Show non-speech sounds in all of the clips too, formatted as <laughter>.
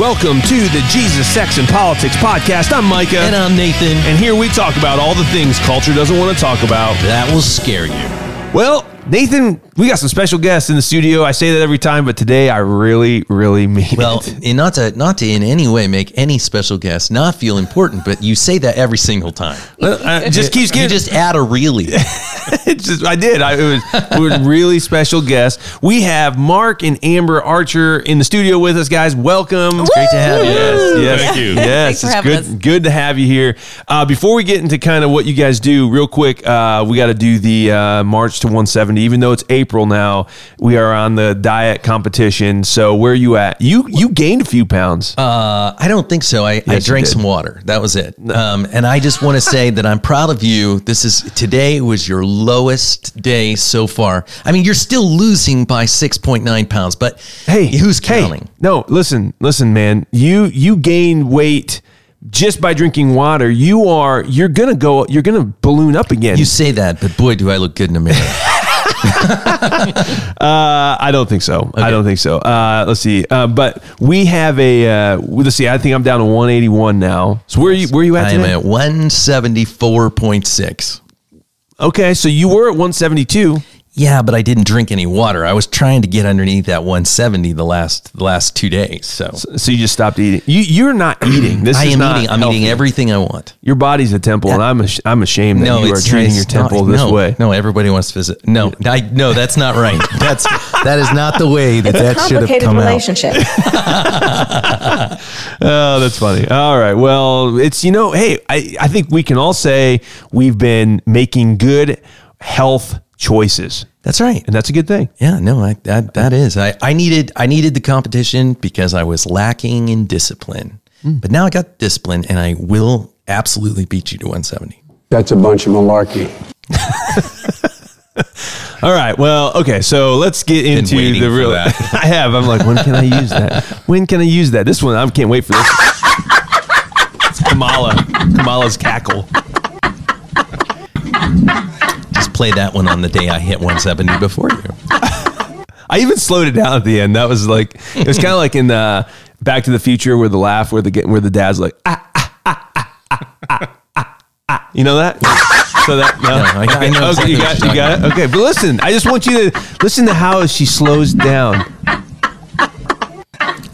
Welcome to the Jesus, Sex, and Politics podcast. I'm Micah. And I'm Nathan. And here we talk about all the things culture doesn't want to talk about. That will scare you. Well, Nathan, we got some special guests in the studio. I say that every time, but today I really, really mean Well, it. Well, not to not to in any way make any special guest not feel important, but you say that every single time. Uh, it just keeps You just add a really. <laughs> it just, I did. I, it was, it was really special guest. We have Mark and Amber Archer in the studio with us, guys. Welcome. It's great to have you. Yes, yes, Thank you. Yes, it's good. us. Good to have you here. Uh, before we get into kind of what you guys do, real quick, uh, we got to do the uh, March to 170. Even though it's April now, we are on the diet competition. So where are you at? You you gained a few pounds. Uh, I don't think so. I, I Yes, you drank some water. That was it. Um, and I just want to say that I'm proud of you. This is today was your lowest day so far. I mean, you're still losing by 6.9 pounds, but hey, who's hey, counting? no, listen, listen, man. You you gain weight just by drinking water. You are you're gonna go. You're gonna balloon up again. You say that, but boy, do I look good in a mirror. <laughs> <laughs> Uh, I don't think so. I don't think so. Uh, let's see. Uh, but we have a. Uh, let's see. I think I'm down to 181 now. So where are you? Where are you at I am at 174.6. okay, so you were at 172. Yeah, but I didn't drink any water. I was trying to get underneath that 170 the last the last two days. So So you just stopped eating. You you're not <clears throat> eating. This I is am not eating. I'm healthy. eating everything I want. Your body's a temple, and I'm ash- I'm ashamed that you are treating your temple not- this no, way. No, everybody wants to visit. No, I no, that's not right. <laughs> That's that is not the way that that should have Complicated come out. relationship. <laughs> Oh, that's funny. All right. Well, it's you know, hey, I I think we can all say we've been making good health choices, That's right. and that's a good thing. Yeah, no, I, that that is. I, I needed I needed the competition because I was lacking in discipline. Hmm. But now I got discipline, and I will absolutely beat you to 170. That's a bunch of malarkey. <laughs> All right. Well, okay. So let's get into the real. that. <laughs> I have. I'm like, when can I use that? When can I use that? This one, I can't wait for this. It's Kamala. Kamala's cackle. Play that one on the day I hit 170 before you. <laughs> I even slowed it down at the end. That was like it was kind of like in uh, Back to the Future where the laugh where the where the dad's like ah ah ah ah ah ah ah. You know that? So that no, I- I know okay, exactly you got you got it. Okay, but listen, I just want you to listen to how she slows down.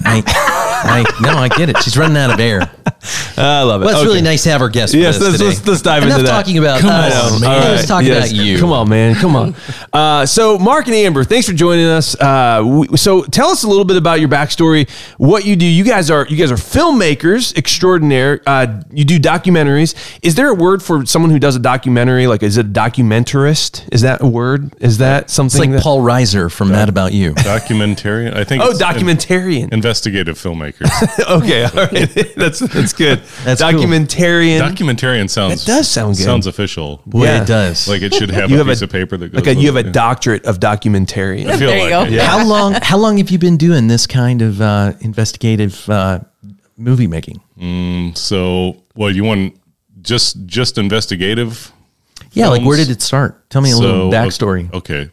I, I no, I get it. She's running out of air. <laughs> I love it. Well, it's Okay. really nice to have our guest. Yes, with us let's, today. let's, let's dive Enough into that. talking about Come us. on, man. All right. Let's talk Yes. about you. Come on, man. Come on. <laughs> Uh, so, Mark and Amber, thanks for joining us. Uh, we, so, tell us a little bit about your backstory, what you do. You guys are you guys are filmmakers extraordinaire. Uh, you do documentaries. Is there a word for someone who does a documentary? Like, is it a documentarist? Is that a word? Is that It's something? like that, Paul Reiser from Mad About You. Documentarian. I think. oh, it's in- documentarian. investigative filmmakers. <laughs> okay, all right. <laughs> that's that's good. That's cool. documentarian. Documentarian sounds. That does sound good. Sounds official. Boy, Yeah. it does. Like it should have You a have piece a- of paper that goes. like a, you have with a it. doctorate of documentarian. Feel There you like go. it, yeah. how long? <laughs> How long have you been doing this kind of uh, investigative uh, movie making? So, what you want? Just just investigative. Yeah, like where films? did it start? Tell me a So, little backstory. Okay,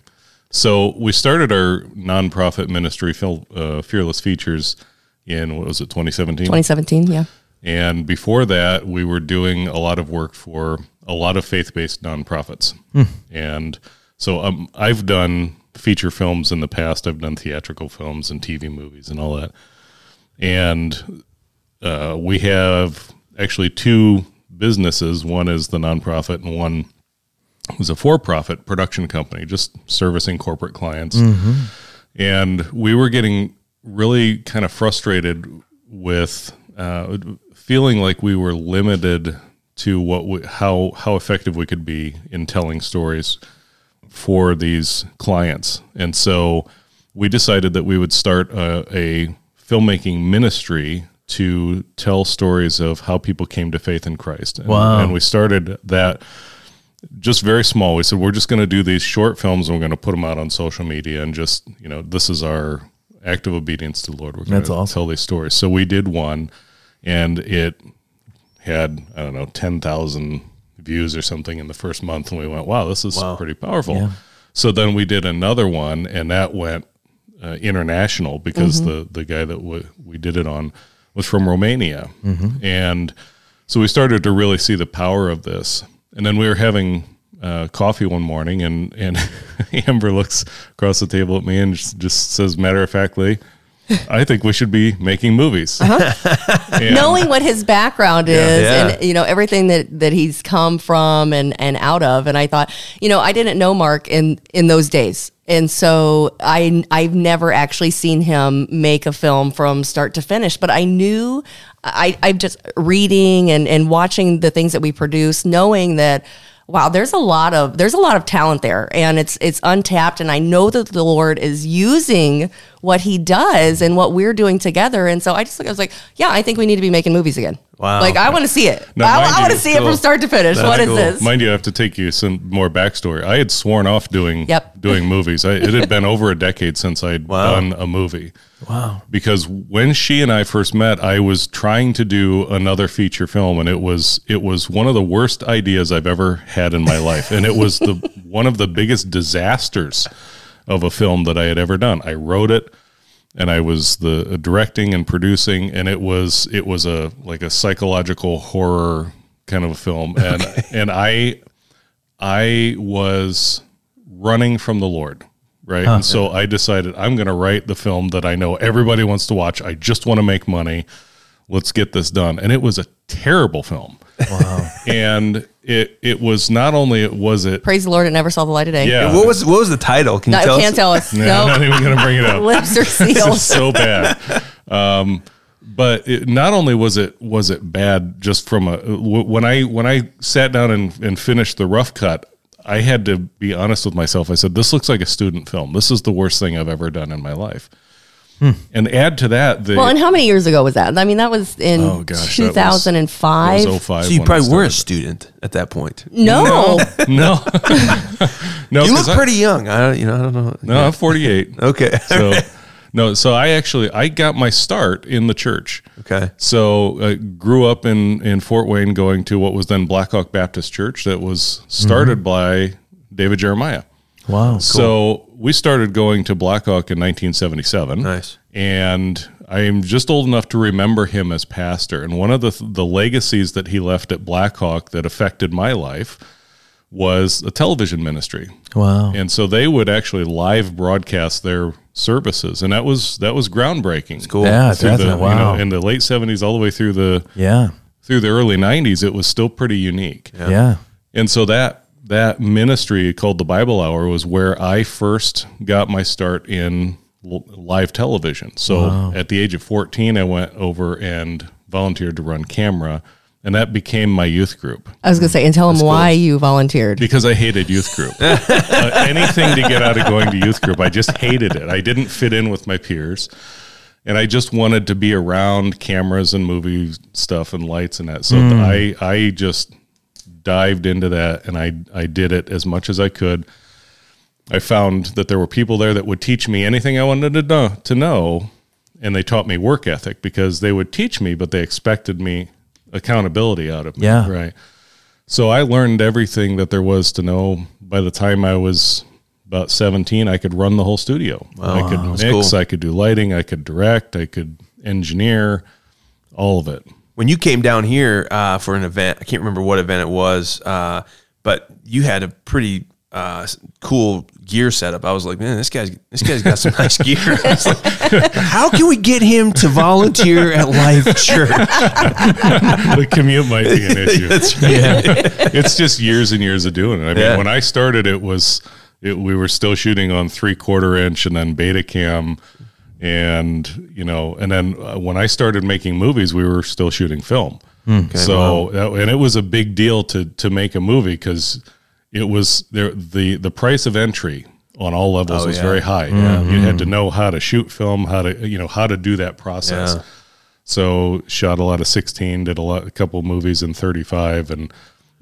so we started our nonprofit ministry, Phil, uh, Fearless Features, in what was it, 2017? 2017, yeah. And before that, we were doing a lot of work for a lot of faith based nonprofits. And so um, I've done feature films in the past, I've done theatrical films and TV movies and all that. And uh, we have actually two businesses one is the nonprofit, and one is a for profit production company, just servicing corporate clients. And we were getting really kind of frustrated with uh, feeling like we were limited to what we, how how effective we could be in telling stories for these clients, and so we decided that we would start a, a filmmaking ministry to tell stories of how people came to faith in Christ. And, Wow. and we started that just very small. We said we're just going to do these short films and we're going to put them out on social media and just you know this is our act of obedience to the Lord. We're going That's to awesome. tell these stories. So we did one, and it had I don't know ten thousand views or something in the first month, and we went, wow, this is pretty powerful. So then we did another one, and that went uh, international because the the guy that w- we did it on was from Romania, and so we started to really see the power of this. And then we were having uh, coffee one morning, and and <laughs> Amber looks across the table at me and just, just says, matter of factly, "I think we should be making movies." Uh-huh. <laughs> And- knowing what his background is Yeah. and you know everything that that he's come from and and out of and i thought you know i didn't know mark in in those days and so i i've never actually seen him make a film from start to finish but i knew i i'm just reading and and watching the things that we produce knowing that wow there's a lot of there's a lot of talent there and it's it's untapped and i know that the lord is using what he does and what we're doing together and so i just i was like yeah i think we need to be making movies again Wow. like i want to see it Now, i, I want to you, see it from start to finish That's What is cool. this Mind you, I have to take you some more backstory. I had sworn off doing Yep. doing <laughs> movies. I, it had been over a decade since I'd Wow. done a movie. Wow! Because when she and I first met, I was trying to do another feature film, and it was it was one of the worst ideas I've ever had in my life, and it was the <laughs> one of the biggest disasters of a film that I had ever done. I wrote it and I was the uh, directing and producing, and it was it was a like a psychological horror kind of a film, and and I I was running from the Lord, right? and so I decided I'm going to write the film that I know everybody wants to watch. I just want to make money. Let's get this done, and it was a terrible film. Wow! and it it was not only it was it praise the lord it never saw the light of day yeah. What was what was the title? Can you tell can't us? tell us <laughs> Yeah, no I'm not even going to bring it up. <laughs> lips are It's sealed so bad. Um, but it, not only was it was it bad just from a when I when I sat down and, and finished the rough cut, I had to be honest with myself. I said, "This looks like a student film. This is the worst thing I've ever done in my life." Hmm. And add to that the well and how many years ago was that i mean that was in Oh, gosh, that was- 2005 that was 05 So you when I probably were a started. student at that point. no no <laughs> <laughs> no You 'cause look I- pretty young. I don't, you know, I don't know. no I'm 48 <laughs> Okay. so no so I actually I got my start in the church okay. So I grew up in, in Fort Wayne going to what was then Blackhawk Baptist Church that was started mm-hmm. by David Jeremiah. Wow. So we started going to Blackhawk in 1977. Nice. And I am just old enough to remember him as pastor. And one of the, the legacies that he left at Blackhawk that affected my life was a television ministry. Wow. And so they would actually live broadcast their services. And that was that was groundbreaking. Cool. Yeah, Through the, definitely. you know, Wow. in the late 70s all the way through the yeah. through the early 90s it was still pretty unique Yeah. and so that that ministry called the bible hour was where i first got my start in live television. So at the age of 14 i went over and volunteered to run camera and that became my youth group. I was gonna say and tell them why you volunteered. Because I hated youth group. <laughs> uh, anything to get out of going to youth group, I just hated it. I didn't fit in with my peers, and I just wanted to be around cameras and movie stuff and lights and that. So I I just dived into that and I I did it as much as I could. I found that there were people there that would teach me anything I wanted to know, to know, and they taught me work ethic because they would teach me, but they expected me accountability out of me. Yeah. Right. So I learned everything that there was to know. By the time I was about 17, I could run the whole studio. I could mix, cool. I could do lighting, I could direct, I could engineer, all of it. When you came down here uh, for an event, I can't remember what event it was, uh, but you had a pretty uh, cool gear setup. I was like, man, this guy's this guy's got some <laughs> nice gear. Like, How can we get him to volunteer at Life Church? <laughs> the commute might be an issue. Right. it's just years and years of doing it. I mean, Yeah. when I started, it was it, we were still shooting on three quarter inch and then Betacam, and you know, and then uh, when I started making movies, we were still shooting film. Hmm. so that, and it was a big deal to to make a movie because it was there the the price of entry on all levels Oh, was yeah. very high. Hmm. You had hmm. to know how to shoot film, how to you know how to do that process. Yeah. So shot a lot of 16, did a lot, a couple movies in 35, and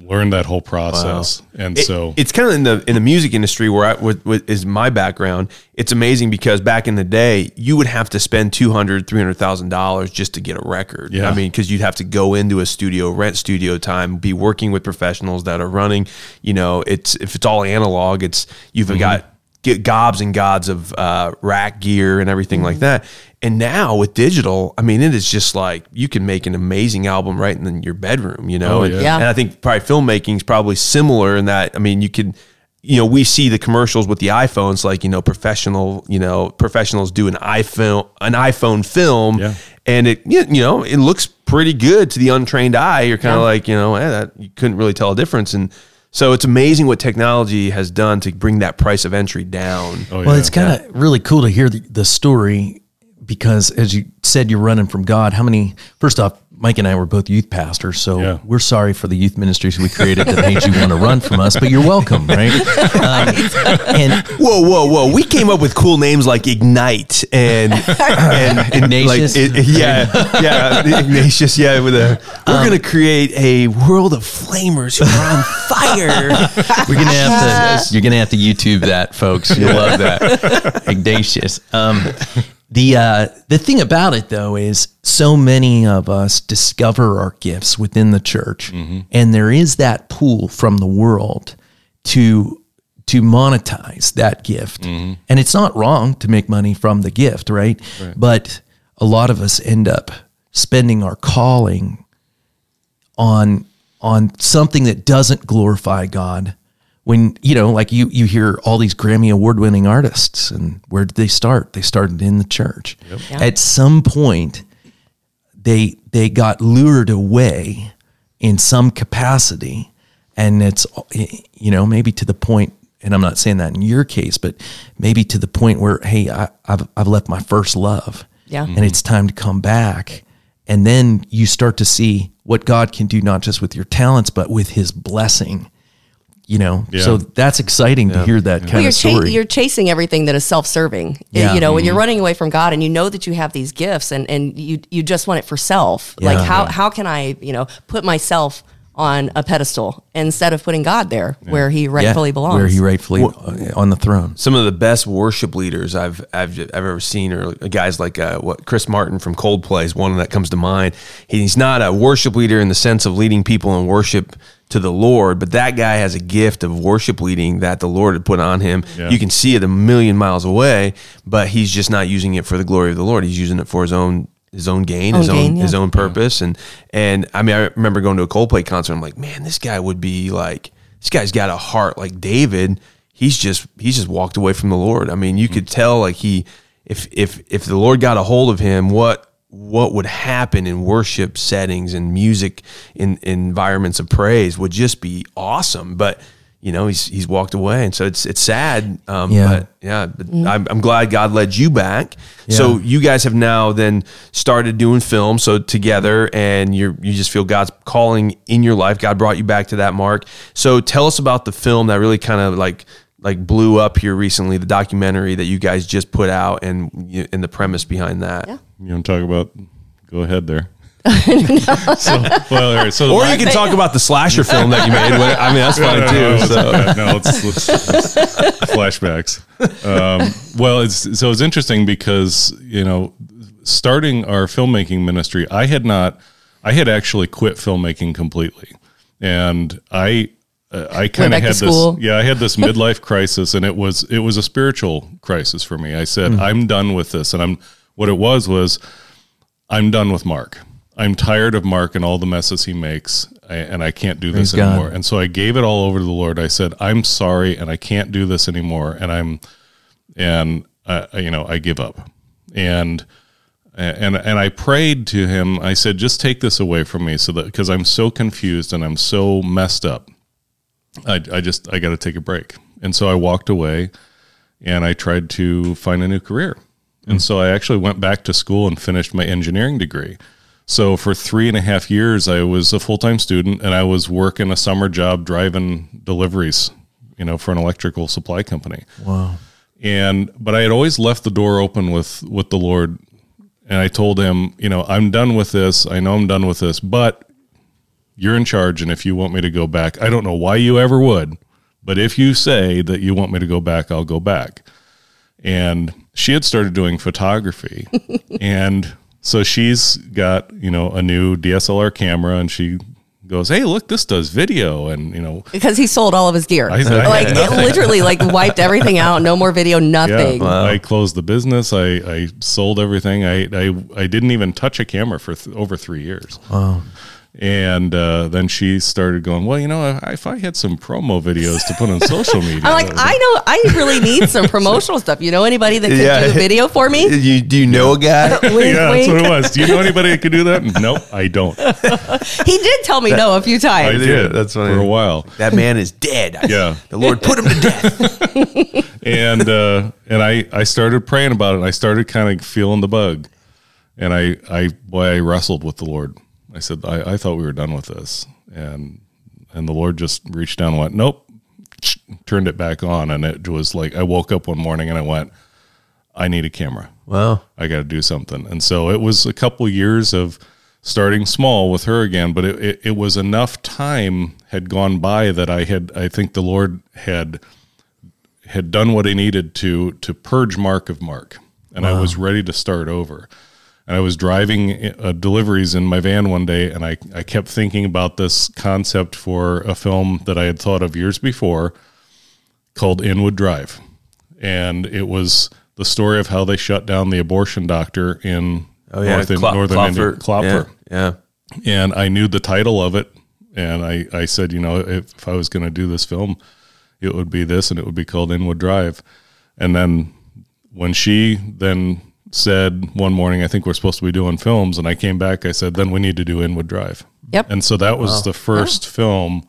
learned that whole process. And It- so it's kind of in the in the music industry where I with, with is my background. It's amazing because back in the day, you would have to spend two hundred, three hundred thousand dollars just to get a record. Yeah. I mean, because you'd have to go into a studio, rent studio time, be working with professionals that are running. You know, it's if it's all analog, it's you've got get gobs and gods of uh, rack gear and everything Mm-hmm. like that. And now with digital, I mean, it is just like you can make an amazing album right in your bedroom, you know. Oh, and, yeah. Yeah. and I think probably filmmaking is probably similar in that. I mean, you could. You know, we see the commercials with the iPhones, like you know, professional, you know, professionals do an iPhone, an iPhone film, Yeah. and it, you you know, it looks pretty good to the untrained eye. You're kind of Yeah. like, you know, eh, that you couldn't really tell a difference, and so it's amazing what technology has done to bring that price of entry down. Oh, Well, yeah. it's kind of really cool to hear the, the story because, as you said, you're running from God. How many? First off, Mike and I were both youth pastors, so Yeah. we're sorry for the youth ministries we created that made you want to run from us. But you're welcome, <laughs> right? Um, and Whoa, whoa, whoa! We came up with cool names like Ignite and <laughs> and, and Ignatius? like it- yeah, yeah, Ignatius. Yeah, with a we're gonna create a world of flamers who are on fire. <laughs> we're gonna have to. You're gonna have to YouTube that, folks. You'll love that. Ignatius. Um, the uh, the thing about it though is so many of us discover our gifts within the church, and there is that pool from the world to to monetize that gift. And it's not wrong to make money from the gift, right? But a lot of us end up spending our calling on on something that doesn't glorify God. When you know, like you you hear all these Grammy award winning artists, and where did they start? They started in the church. At some point, they they got lured away in some capacity, and it's you know maybe to the point. And I'm not saying that in your case, but maybe to the point where hey, I, I've I've left my first love, Yeah. and it's time to come back. And then you start to see what God can do, not just with your talents, but with His blessing. You know, Yeah. so that's exciting to hear that kind Well, you're, of story. cha- you're chasing everything that is self-serving. Yeah. You know, when Mm-hmm. you're running away from God and you know that you have these gifts and, and you, you just want it for self. Yeah. like how, how can I, you know, put myself on a pedestal instead of putting God there where he rightfully Yeah, belongs? where he rightfully uh, on the throne. Some of the best worship leaders I've I've, I've ever seen are guys like uh, what Chris Martin from Coldplay is one that comes to mind. He's not a worship leader in the sense of leading people in worship to the Lord, but that guy has a gift of worship leading that the Lord had put on him. Yeah. You can see it a million miles away, but he's just not using it for the glory of the Lord. He's using it for his own his own gain, his Own own yeah. his own purpose. And and I mean, I remember going to a Coldplay concert. I'm like, man, this guy would be like, this guy's got a heart like David. He's just he's just walked away from the Lord. I mean, you hmm. could tell like he if if if the Lord got a hold of him, what what would happen in worship settings and music in, environments of praise would just be awesome. But you know, he's he's walked away, and so it's it's sad. Um, Yeah. But yeah, but I'm, I'm glad God led you back. So you guys have now then started doing film so together, and you you just feel God's calling in your life. God brought you back to that mark. So tell us about the film that really kind of like like blew up here recently, the documentary that you guys just put out, and you- and the premise behind that. Yeah. You want to talk about? Go ahead there. <laughs> <laughs> so, well, all right, so Or you can talk about the slasher film that you made. I mean, that's fine no, no, too. no, So. let's- no, let's, let's- let's- flashbacks. Um, well, it's so it's interesting because you know, starting our filmmaking ministry, I had not, I had actually quit filmmaking completely, and I. Uh, I kind of had this, yeah. I had this <laughs> midlife crisis, and it was it was a spiritual crisis for me. I said, "I'm done with this," and I'm what it was was, I'm done with Mark. I'm tired of Mark and all the messes he makes, and I can't do this Praise God. anymore. And so I gave it all over to the Lord. I said, "I'm sorry, and I can't do this anymore." And I'm, and uh, you know, I give up. And and and I prayed to Him. I said, "Just take this away from me, so that because I'm so confused and I'm so messed up, I I just I got to take a break." And so I walked away, and I tried to find a new career. And mm. so I actually went back to school and finished my engineering degree. So for three and a half years, I was a full time student and I was working a summer job driving deliveries, you know, for an electrical supply company. Wow. And but I had always left the door open with with the Lord, and I told him, you know, I'm done with this. I know I'm done with this, but you're in charge, and if you want me to go back, I don't know why you ever would, but if you say that you want me to go back, I'll go back. And she had started doing photography, <laughs> and so she's got you know a new DSLR camera, and she goes, "Hey, look, this does video," and you know, because he sold all of his gear. I- I like it <laughs> literally, like wiped everything out. No more video. Nothing. yeah, I closed the business. I, I sold everything. I, I I didn't even touch a camera for th- over three years. Wow. And uh, then she started going, well, you know, if, if I had some promo videos to put on social media, <laughs> I'm like, I know, I really need some <laughs> promotional stuff. You know anybody that can Yeah. do a video for me? <laughs> You, do you know a guy? wink, yeah, wink. that's what it was. Do you know anybody that could do that? Nope, I don't. He did tell me no a few times. I times. did. that's funny. for a while. that man is dead. Yeah. The Lord put him to death. and uh, and I I started praying about it. And I started kind of feeling the bug, and I I boy I wrestled with the Lord. I said I, I thought we were done with this, and and the Lord just reached down and went nope, turned it back on, and it was like I woke up one morning and I went, I need a camera. Wow. I got to do something. And so it was a couple years of starting small with her again, but it, it, it was enough time had gone by that I had, I think the Lord had, had done what he needed to, to purge Mark of Mark. And I was ready to start over. And I was driving uh, deliveries in my van one day, and I, I kept thinking about this concept for a film that I had thought of years before called Inwood Drive. And it was the story of how they shut down the abortion doctor in Oh yeah, northern, Cla- northern India, Klopfer. Yeah. yeah. And I knew the title of it. And I, I said, you know, if, if I was going to do this film, it would be this and it would be called Inwood Drive. And then when she then said one morning, I think we're supposed to be doing films, and I came back, I said, then we need to do Inwood Drive. Yep. And so that was the first film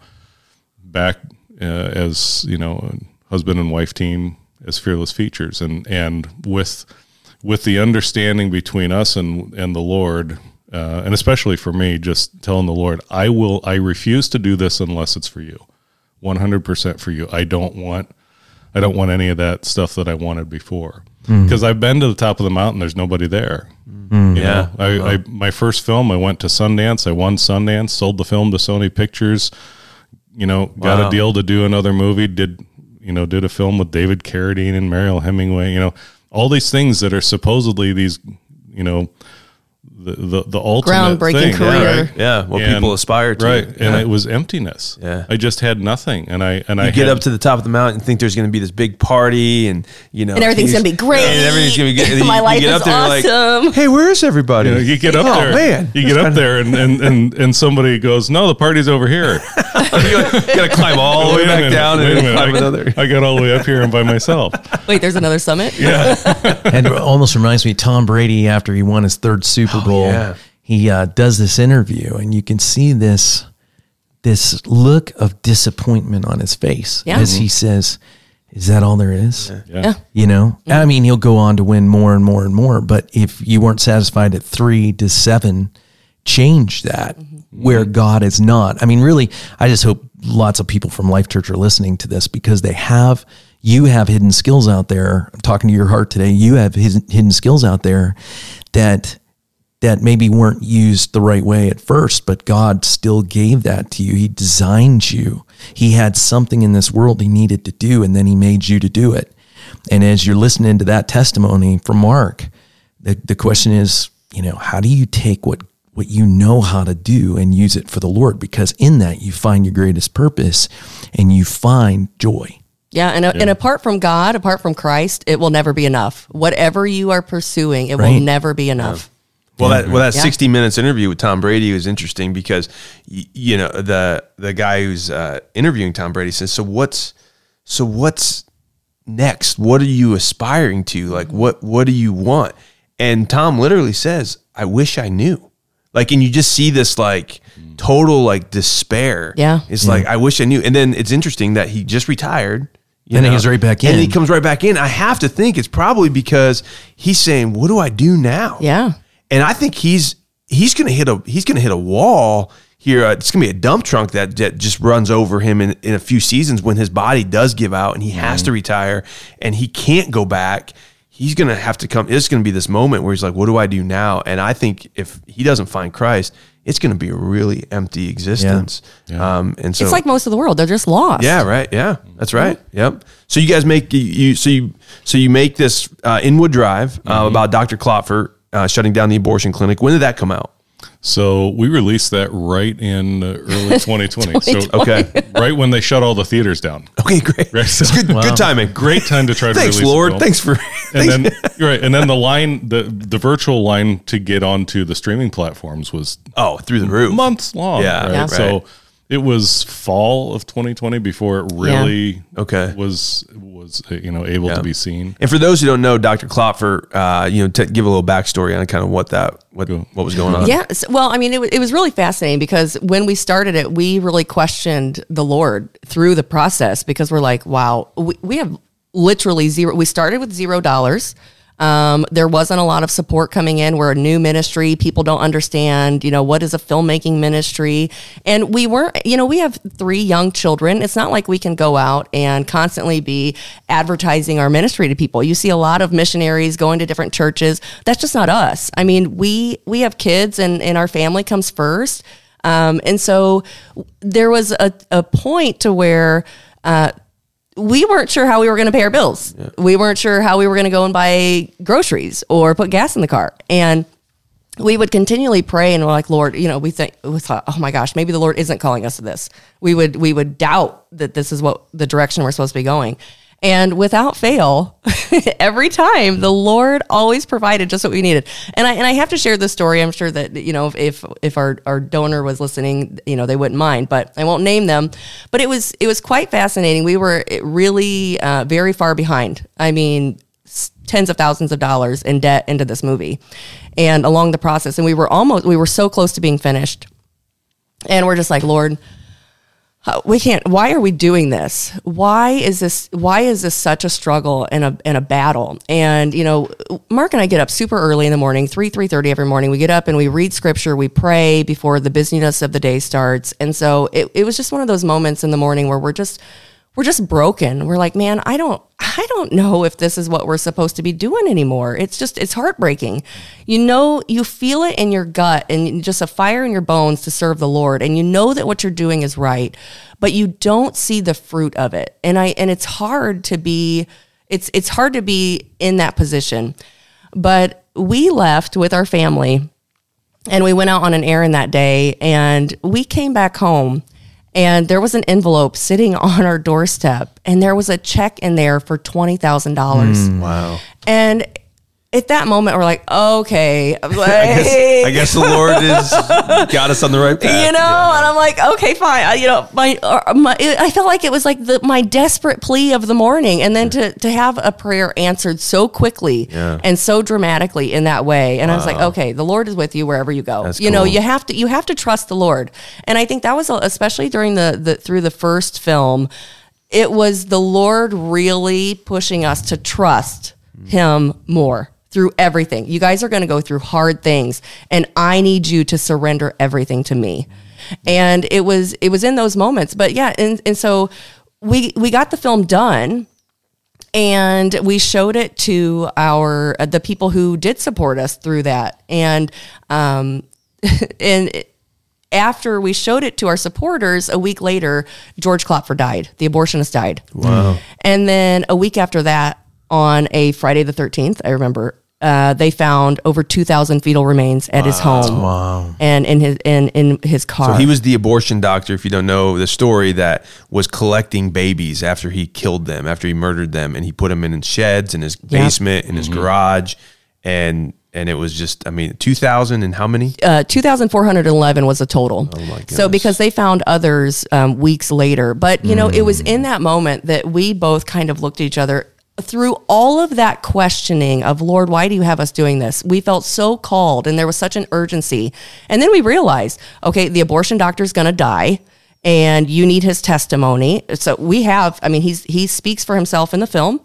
back uh, as you know, husband and wife team as Fearless Features, and and with with the understanding between us and and the Lord, uh, and especially for me, just telling the Lord, I will, I refuse to do this unless it's for you, one hundred percent for you. I don't want, I don't want any of that stuff that I wanted before. Mm. Because I've been to the top of the mountain, there's nobody there. Mm. You Yeah. know, I, I my first film, I went to Sundance. I won Sundance, sold the film to Sony Pictures. You know, got Wow. a deal to do another movie. Did you know? Did a film with David Carradine and Mariel Hemingway. You know, all these things that are supposedly these. You know, the the, the ultimate Groundbreaking thing, career. right? Yeah, what And- people aspire to. right? And it was emptiness. Yeah. I just had nothing, and I and I get had, up to the top of the mountain and think there's going to be this big party and you know And everything's gonna be great. and everything's going to be good. <laughs> My You- life you get is up there and awesome. Like, hey, where is everybody? You, know, you get up oh, there, man. You get up there, and, and, and, and somebody goes, "No, the party's over here." <laughs> you got to climb all the way back minute, down and minute. climb I, another. I got all the way up here and by myself. Wait, there's another summit. Yeah, <laughs> and it almost reminds me Tom Brady after he won his third Super Bowl. <gasps> Oh, yeah. He uh, does this interview, and you can see this this look of disappointment on his face Yeah. as he mm-hmm. says, "Is that all there is?" Yeah. You know, mm-hmm. I mean, he'll go on to win more and more and more. But if you weren't satisfied at three to seven, change that mm-hmm. where God is not. I mean, really, I just hope lots of people from Life Church are listening to this because they have, you have hidden skills out there. I'm talking to your heart today. You have hidden hidden skills out there that that maybe weren't used the right way at first, but God still gave that to you. He designed you. He had something in this world he needed to do, and then he made you to do it. And as you're listening to that testimony from Mark, the, the question is, you know, how do you take what what you know how to do and use it for the Lord? Because in that you find your greatest purpose and you find joy. Yeah, and, uh, and apart from God, apart from Christ, it will never be enough. Whatever you are pursuing, it will never be enough. Well, that well that Yeah. sixty minutes interview with Tom Brady was interesting because y- you know the the guy who's uh, interviewing Tom Brady says, "So what's so what's next? What are you aspiring to? Like what what do you want?" And Tom literally says, "I wish I knew." Like, and you just see this like total like despair. Yeah. it's like I wish I knew. And then it's interesting that he just retired. you And he goes right back in. and he comes right back in. I have to think it's probably because he's saying, "What do I do now?" Yeah. And I think he's he's gonna hit a he's gonna hit a wall here. Uh, it's gonna be a dump trunk that, that just runs over him in, in a few seasons when his body does give out and he has to retire and he can't go back. He's gonna have to come. It's gonna be this moment where he's like, "What do I do now?" And I think if he doesn't find Christ, it's gonna be a really empty existence. Um, and so It's like most of the world; they're just lost. yeah, right. Yeah, that's right. Yep. So you guys make you, you so you so you make this uh, Inwood Drive uh, about Dr. Klopfer uh, shutting down the abortion clinic. When did that come out? So we released that right in uh, early <laughs> 2020. So Okay. right when they shut all the theaters down. Okay, great. Right, so- That's good, good timing. Great time to try to Thanks, release a Lord. film. Thanks for. And then you're right, and then the line, the the virtual line to get onto the streaming platforms was oh, through the roof. months long. Yeah, right? Yeah. So right. It was fall of 2020 before it really Okay. was was uh, you know able Yeah. to be seen. And for those who don't know, Dr. Klopfer, uh, you know, to give a little backstory on kind of what that what Go. what was going on. Yes. Well, I mean, it, wa- it was really fascinating because when we started it, we really questioned the Lord through the process because we're like, wow, we, we have literally zero. We started with zero dollars. Um, there wasn't a lot of support coming in. We're a new ministry. People don't understand, you know, what is a filmmaking ministry. And we weren't, you know, we have three young children. It's not like we can go out and constantly be advertising our ministry to people. You see a lot of missionaries going to different churches. That's just not us. I mean, we we have kids and, and our family comes first. Um, and so there was a, a point to where uh, we weren't sure how we were going to pay our bills. We weren't sure how we were going to go and buy groceries or put gas in the car. And we would continually pray and we're like, Lord, you know, we think we thought, oh my gosh, maybe the Lord isn't calling us to this. We would we would doubt that this is what the direction we're supposed to be going. And without fail, <laughs> every time the Lord always provided just what we needed. And I and I have to share this story. I'm sure that you know if if our, our donor was listening, you know they wouldn't mind, but I won't name them. But it was it was quite fascinating. We were really uh, very far behind. I mean, tens of thousands of dollars in debt into this movie, and along the process, and we were almost we were so close to being finished, and we're just like Lord we can't why are we doing this? Why is this why is this such a struggle and a and a battle? And you know mark and i get up super early in the morning 3 3.30 every morning. We get up and we read scripture we pray before the busyness of the day starts. And so it, it was just one of those moments in the morning where we're just we're just broken. We're like man i don't i don't know if this is what we're supposed to be doing anymore. It's just it's heartbreaking. You know you feel it in your gut and just a fire in your bones to serve the lord and you know that what you're doing is right but you don't see the fruit of it. And i and it's hard to be it's it's hard to be in that position. But we left with our family and we went out on an errand that day and we came back home and there was an envelope sitting <laughs> on our doorstep and there was a check in there for $20,000. Hmm, wow. And at that moment we're like, okay, <laughs> I guess, I guess the Lord has got us on the right <laughs> path. you know, and I'm like, okay, fine. I, you know, my, uh, my, it, I felt like it was like the, my desperate plea of the morning, and then to to have a prayer answered so quickly Yeah. and so dramatically in that way, and I was like, okay, the Lord is with you wherever you go. That's you know, you have to you have to trust the Lord, and I think that was especially during the the through the first film, it was the Lord really pushing us to trust Him more through everything. You guys are going to go through hard things, and I need you to surrender everything to me. And it was it was in those moments, but yeah, and and so we we got the film done and we showed it to our uh, the people who did support us through that and um <laughs> and after we showed it to our supporters a week later george klopfer died the abortionist died wow and then a week after that on a friday the 13th i remember uh, they found over 2,000 fetal remains at his home Wow. and in his in, in his car. So he was the abortion doctor, if you don't know the story, that was collecting babies after he killed them, after he murdered them, and he put them in sheds in his Yeah. basement, in his garage, and and it was just, I mean, two thousand and how many? uh, 2,411 was a total. Oh my So because they found others um, weeks later, but you know, it was Mm. in that moment that we both kind of looked at each other through all of that questioning of Lord, why do you have us doing this? We felt so called, and there was such an urgency, and then we realized, okay, the abortion doctor's going to die. And you need his testimony. So we have. I mean, he's he speaks for himself in the film.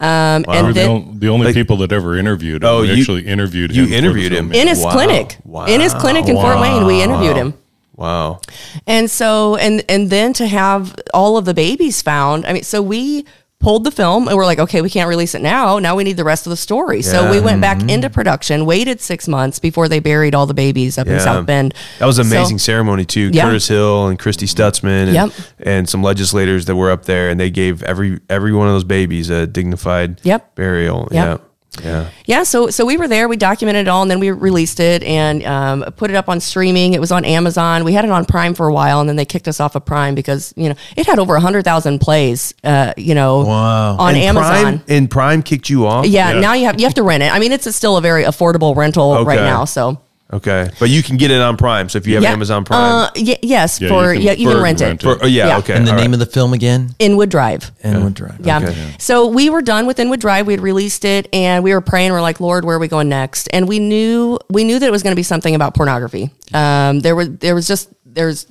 Um, We're and the, only, the only people that ever interviewed him. Oh, you- actually interviewed you him. for the interviewed him. in his Wow. clinic, in his clinic in Fort Wayne, we interviewed him. Wow. And so, and and then to have all of the babies found. I mean, so we pulled the film and we're like, okay, we can't release it now. Now we need the rest of the story. So we went back into production, waited six months before they buried all the babies up in South Bend. That was an So- amazing ceremony too. Yeah. Curtis Hill and Christy Stutzman and, Yep. and some legislators that were up there and they gave every every one of those babies a dignified Yep. burial. Yep. Yeah. Yeah. So so we were there. We documented it all, and then we released it and um, put it up on streaming. It was on Amazon. We had it on Prime for a while, and then they kicked us off of Prime because you know it had over hundred thousand plays. Uh, you know, Wow. on and Amazon. Prime, and Prime kicked you off. yeah, Yeah. now you have you have to rent it. I mean, it's a, still a very affordable rental right now. So Okay, but you can get it on Prime. So if you have yeah, Amazon Prime, uh, y- yes, Yeah, for you can- yeah, you can for rent, rent it. it. For- oh, yeah, Yeah. okay. And the all name right. of the film again? Inwood Drive. Inwood Drive. Yeah. Okay. So we were done with Inwood Drive. We had released it, and we were praying. We're like, Lord, where are we going next? And we knew we knew that it was going to be something about pornography. Um, there was there was just there's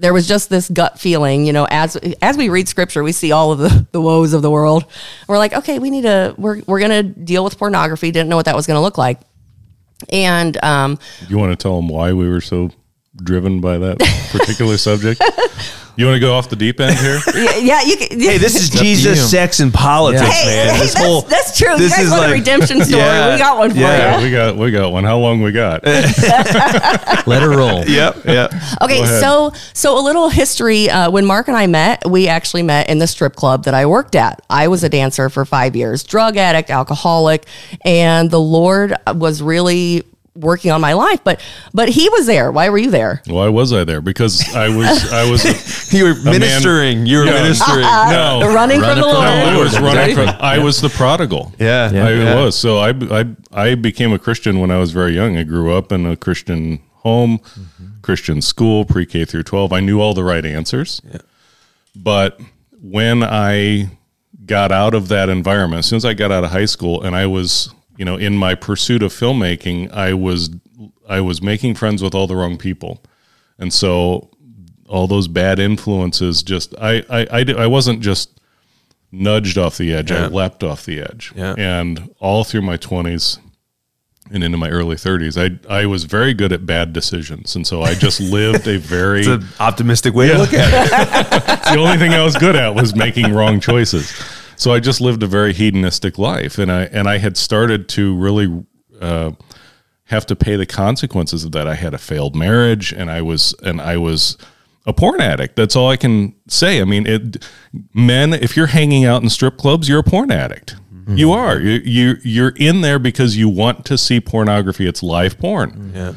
there was just this gut feeling, you know, as as we read scripture, we see all of the, the woes of the world. We're like, okay, we need to we're we're gonna deal with pornography. Didn't know what that was gonna look like. And um, You want to tell them why we were so driven by that particular <laughs> subject? You want to go off the deep end here? <laughs> yeah, yeah, you can, Hey, this is up to. Jesus, sex, and politics, Yeah. Hey, man. hey, this that's, whole that's true. this you guys is want like- a redemption story? Yeah. we got one for Yeah. you. we got we got one. How long we got? <laughs> Let her roll. Yep, yep. Okay, so so a little history. Uh, when Mark and I met, we actually met in the strip club that I worked at. I was a dancer for five years, drug addict, alcoholic, and the Lord was really working on my life. But but He was there. Why were you there? Why was I there? Because I was I was a, <laughs> You were man- ministering. you were Yeah. ministering. <laughs> no Running, from Running the from Lord. the I was running from, I was the prodigal. Yeah, Yeah. I yeah. was. So I, I I became a Christian when I was very young. I grew up in a Christian home, mm-hmm. Christian school, pre K through twelve. I knew all the right answers. But when I got out of that environment, as soon as I got out of high school, and I was, you know, in my pursuit of filmmaking, I was I was making friends with all the wrong people, and so all those bad influences just I I I, I wasn't just nudged off the edge. I leapt off the edge. Yeah. And all through my 20s and into my early 30s, I I was very good at bad decisions. And so I just <laughs> lived a very optimistic way to look at it. <laughs> the only thing I was good at was making wrong choices. So I just lived a very hedonistic life, and I and I had started to really uh, have to pay the consequences of that. I had a failed marriage, and I was and I was a porn addict. That's all I can say. I mean, it, men, if you're hanging out in strip clubs, you're a porn addict. You are. You you you're in there because you want to see pornography. It's live porn. Yeah.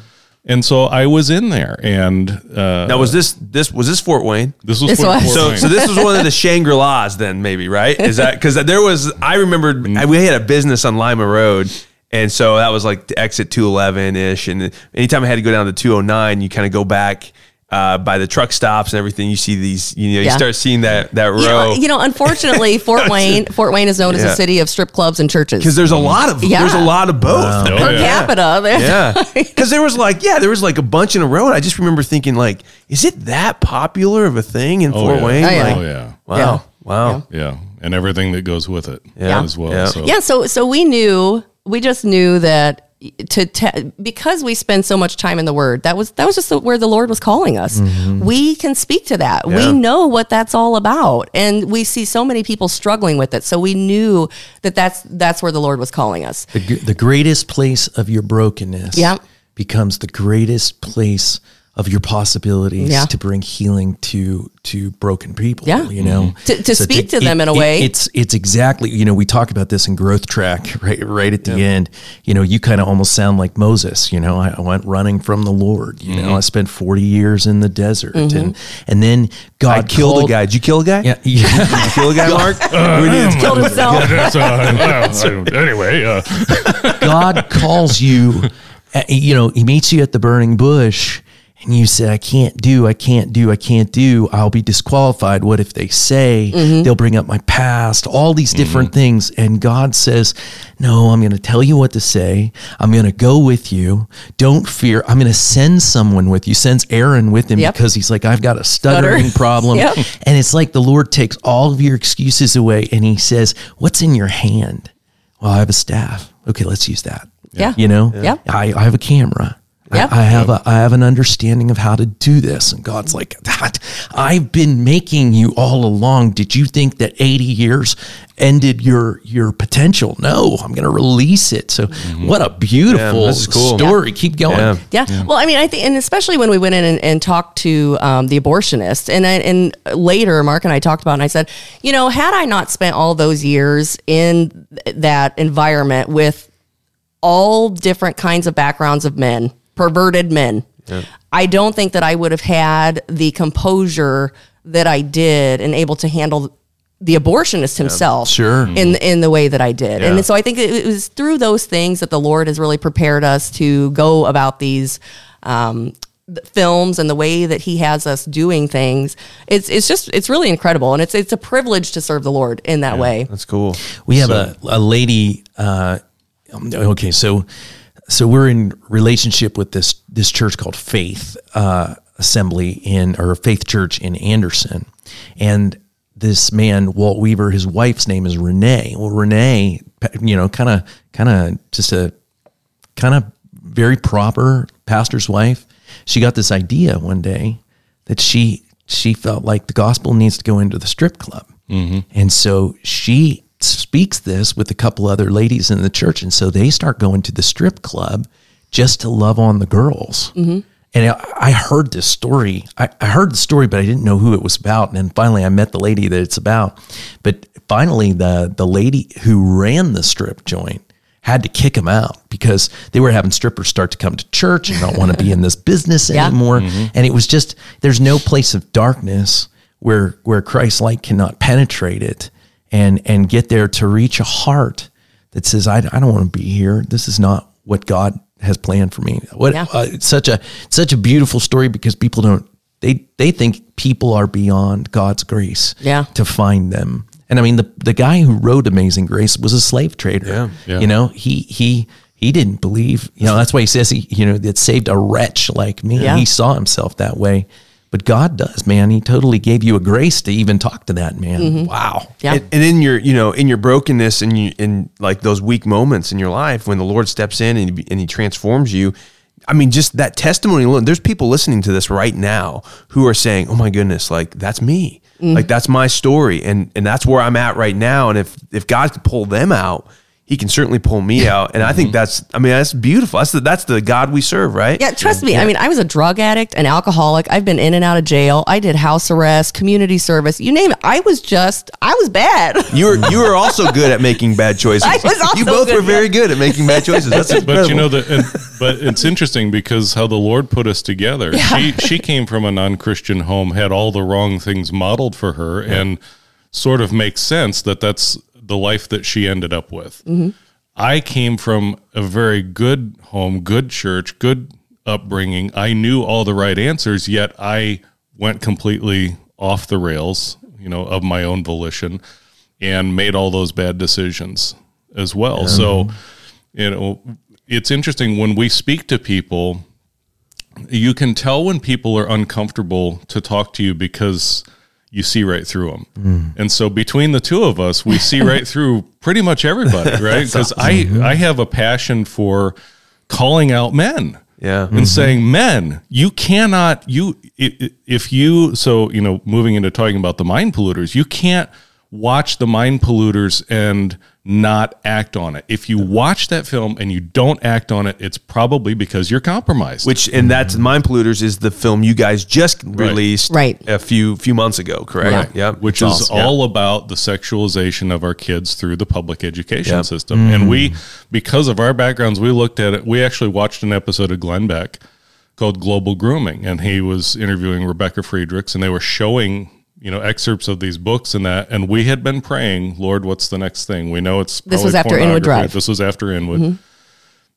And so I was in there, and uh, Now was this this was this Fort Wayne? this was This Fort- was- Fort So, Wayne. so this was one of the Shangri La's then, maybe right? Is that because there was? I remembered we had a business on Lima Road, and so that was like the exit two eleven ish. And anytime I had to go down to two oh nine, you kind of go back uh, by the truck stops and everything. You see these, you know, you start seeing that that You know, row you know, unfortunately, <laughs> Fort Wayne, Fort Wayne is known as a city of strip clubs and churches. because there's a lot of Yeah. there's a lot of both. Oh, per yeah. capita. there- <laughs> Yeah, because there was like yeah, there was like a bunch in a row, and I just remember thinking like, is it that popular of a thing in Oh, Fort yeah. Wayne? Oh, yeah. Like, Oh yeah. Wow, Yeah. wow. Yeah, and everything that goes with it Yeah. as well. Yeah. So yeah so so we knew we just knew that to te- because we spend so much time in the word that was that was just the, where the lord was calling us. Mm-hmm. We can speak to that. Yeah. we know what that's all about and we see so many people struggling with it. So we knew that that's that's where the lord was calling us. The, the greatest place of your brokenness Yeah. becomes the greatest place of your possibilities Yeah. to bring healing to to broken people. Yeah. you know, To- to speak to them in a it- way. It's it's exactly you know we talk about this in growth track <laughs> right right at the end. You know, you kind of almost sound like Moses. You know, I, I went running from the Lord. You know, I spent forty years in the desert, and and then God I killed called- a guy. Did you kill a guy? Yeah, <laughs> yeah. Did you kill a guy, Mark? <laughs> We killed himself That's, uh, anyway, uh, God calls you, uh, you know, he meets you at the burning bush and you say, I can't do, I can't do, I can't do, I'll be disqualified. What if they say mm-hmm. they'll bring up my past, all these mm-hmm. different things. And God says, No, I'm going to tell you what to say. I'm going to go with you. Don't fear. I'm going to send someone with you. Sends Aaron with him Yep. because he's like, I've got a stuttering Stutter. <laughs> problem. Yep. And it's like the Lord takes all of your excuses away and he says, What's in your hand? Well, I have a staff. Okay, let's use that. Yeah. You know? Yeah. I, I have a camera. Yep. I, I have a I have an understanding of how to do this. And God's like, that I've been making you all along. Did you think that 80 years ended your your potential? No, I'm gonna release it. So what a beautiful Yeah, cool. story. Keep going. Yeah. Yeah. Well, I mean, I think, and especially when we went in and, and talked to um, the abortionist, and I, and later, Mark and I talked about, it and I said, you know, had I not spent all those years in that environment with all different kinds of backgrounds of men, perverted men, I don't think that I would have had the composure that I did and able to handle the abortionist himself Sure. in in the way that I did. Yeah. And so I think it, it was through those things that the Lord has really prepared us to go about these um, films and the way that He has us doing things. It's it's just it's really incredible, and it's it's a privilege to serve the Lord in that way. That's cool. We have a, a lady. Uh, okay, so so we're in relationship with this this church called Faith uh, Assembly in or Faith Church in Anderson, and this man Walt Weaver, his wife's name is Renee. Well, Renee, you know, kind of kind of just a kind of very proper pastor's wife. She got this idea one day that she she felt like the gospel needs to go into the strip club, and so she speaks this with a couple other ladies in the church, and so they start going to the strip club just to love on the girls. Mm-hmm. And I I heard this story. I, I heard the story, but I didn't know who it was about. And then finally, I met the lady that it's about. But finally, the the lady who ran the strip joint had to kick them out because they were having strippers start to come to church and not want to be in this business <laughs> Yeah. anymore. Mm-hmm. And it was just there's no place of darkness where where Christ light cannot penetrate it and and get there to reach a heart that says I, I don't want to be here. This is not what God has planned for me. What Yeah. uh, it's such a it's such a beautiful story because people don't they they think people are beyond God's grace Yeah. to find them. And I mean the the guy who wrote Amazing Grace was a slave trader. Yeah. Yeah. You know, he he he didn't believe, you know, that's why he says he, you know, that saved a wretch like me. Yeah. He saw himself that way. But God does, man. He totally gave you a grace to even talk to that man. Mm-hmm. Wow. Yeah. And, and in your, you know, in your brokenness and you, in like those weak moments in your life, when the Lord steps in and, he- and He transforms you, I mean, just that testimony alone. There's people listening to this right now who are saying, "Oh my goodness, like that's me, like that's my story, and and that's where I'm at right now. And if if God could pull them out, He can certainly pull me out. And I think mm-hmm. that's, I mean, that's beautiful. That's the that's the God we serve, right? Yeah, trust me. I mean, I was a drug addict, an alcoholic. I've been in and out of jail. I did house arrest, community service, you name it. I was just, I was bad. <laughs> You were you were also good at making bad choices. <laughs> I was also you both good, were very good at making bad choices. That's <laughs> but you know that and, but it's interesting because how the lord put us together she she came from a non-christian home had all the wrong things modeled for her and sort of makes sense that that's the life that she ended up with. I came from a very good home good church good upbringing. I knew all the right answers yet i went completely off the rails you know of my own volition and made all those bad decisions as well. So you know it's interesting when we speak to people you can tell when people are uncomfortable to talk to you because you see right through them mm. and so between the two of us we see right through <laughs> pretty much everybody right? Because i i have a passion for calling out men Yeah. and mm-hmm. saying men you cannot you if you so you know moving into talking about the mind polluters you can't watch the mind polluters and not act on it if you watch that film and you don't act on it it's probably because you're compromised Which and that's mm-hmm. Mind Polluters is the film you guys just released Right. a few few months ago, correct? Yeah. Yep. which It's is awesome. Yeah. all about the sexualization of our kids through the public education Yep. system. And mm-hmm. we, because of our backgrounds, we looked at it. We actually watched an episode of Glenn Beck called Global Grooming, and he was interviewing Rebecca Friedrichs, and they were showing you know excerpts of these books and that. And we had been praying, Lord, what's the next thing? We know it's This was after Inwood pornography. Drive. Mm-hmm. This was after Inwood,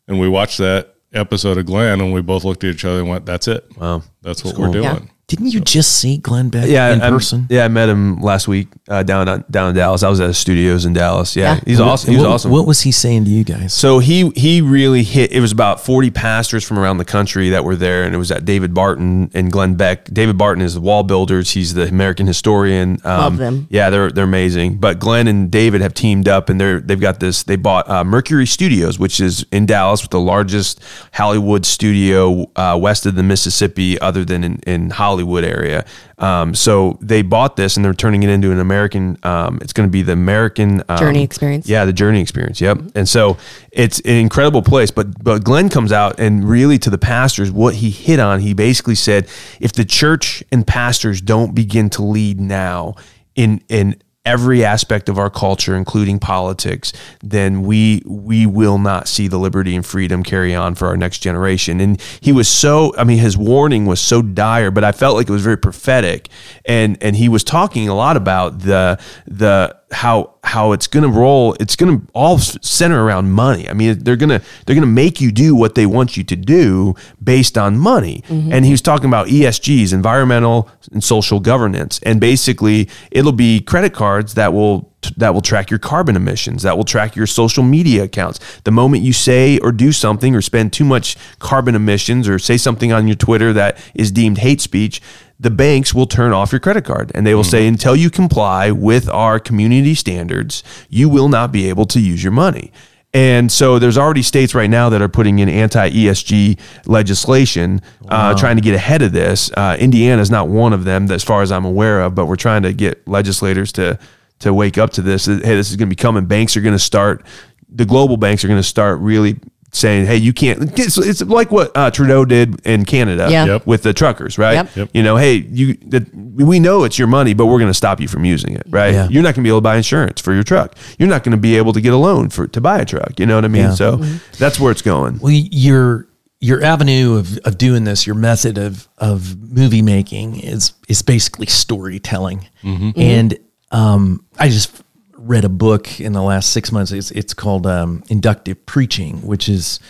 and we watched that episode of Glenn, and we both looked at each other and went, "That's it. Wow. That's what cool. we're doing." Yeah. Didn't you just see Glenn Beck Yeah, in I- person? yeah, I met him last week uh, down down in Dallas. I was at his studios in Dallas. Yeah, Yeah. he's awesome. He was what, awesome. What was he saying to you guys? So he he really hit. It was about forty pastors from around the country that were there, and it was at David Barton and Glenn Beck. David Barton is the WallBuilders. He's the American historian. Um, Love them. Yeah, they're they're amazing. But Glenn and David have teamed up, and they're they've got this. They bought uh, Mercury Studios, which is in Dallas, with the largest Hollywood studio uh, west of the Mississippi, other than in, in Hollywood area. Um, so they bought this, and they're turning it into an American. Um, it's going to be the American um, Journey experience. Yeah, the journey experience. Yep. And so it's an incredible place. But but Glenn comes out and really to the pastors, what he hit on, he basically said, if the church and pastors don't begin to lead now in in every aspect of our culture, including politics, then we we will not see the liberty and freedom carry on for our next generation. And he was so I mean his warning was so dire, but I felt like it was very prophetic. And and he was talking a lot about the the how how it's going to roll it's going to all center around money. I mean they're going to they're going to make you do what they want you to do based on money. Mm-hmm. And he was talking about esgs environmental and social governance. And basically it'll be credit cards that will that will track your carbon emissions that will track your social media accounts. The moment you say or do something or spend too much carbon emissions or say something on your twitter that is deemed hate speech the banks will turn off your credit card and they will say until you comply with our community standards you will not be able to use your money. And so there's already states right now that are putting in anti-esg legislation uh, trying to get ahead of this. Uh, indiana is not one of them as far as i'm aware of but we're trying to get legislators to to wake up to this. Hey this is going to be coming. Banks are going to start the global banks are going to start really saying hey you can't it's, it's like what uh, trudeau did in canada Yeah. Yep. with the truckers, right? Yep. Yep. You know, hey, you that we know it's your money, but we're going to stop you from using it, right? Yeah. You're not going to be able to buy insurance for your truck. You're not going to be able to get a loan for to buy a truck. You know what I mean? Yeah. So that's where it's going. Well, your your avenue of, of doing this, your method of of movie making is is basically storytelling. And um, I just read a book in the last six months. It's it's called um, Inductive Preaching, which is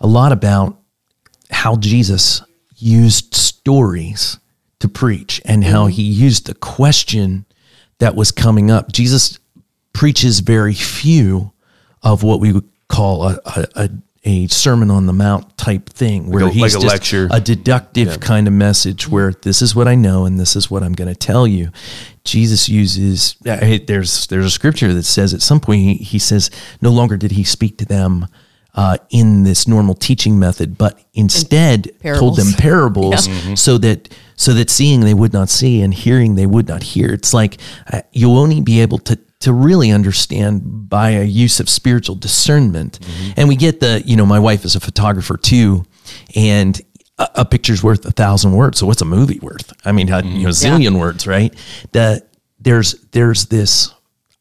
a lot about how Jesus used stories to preach and how he used the question that was coming up. Jesus preaches very few of what we would call a, a, a, a Sermon on the Mount type thing, where a- he's like a just lecture. a deductive kind of message where this is what I know and this is what I'm going to tell you. Jesus uses uh, there's there's a scripture that says at some point he, he says no longer did he speak to them uh, in this normal teaching method, but instead told them <laughs> parables. parables so that so that seeing they would not see and hearing they would not hear. It's like uh, you'll only be able to to really understand by a use of spiritual discernment. Mm-hmm. And we get the you know my wife is a photographer too, and a, a picture's worth a thousand words. So what's a movie worth? I mean, a, you know, mm-hmm. zillion words, right? That there's there's this.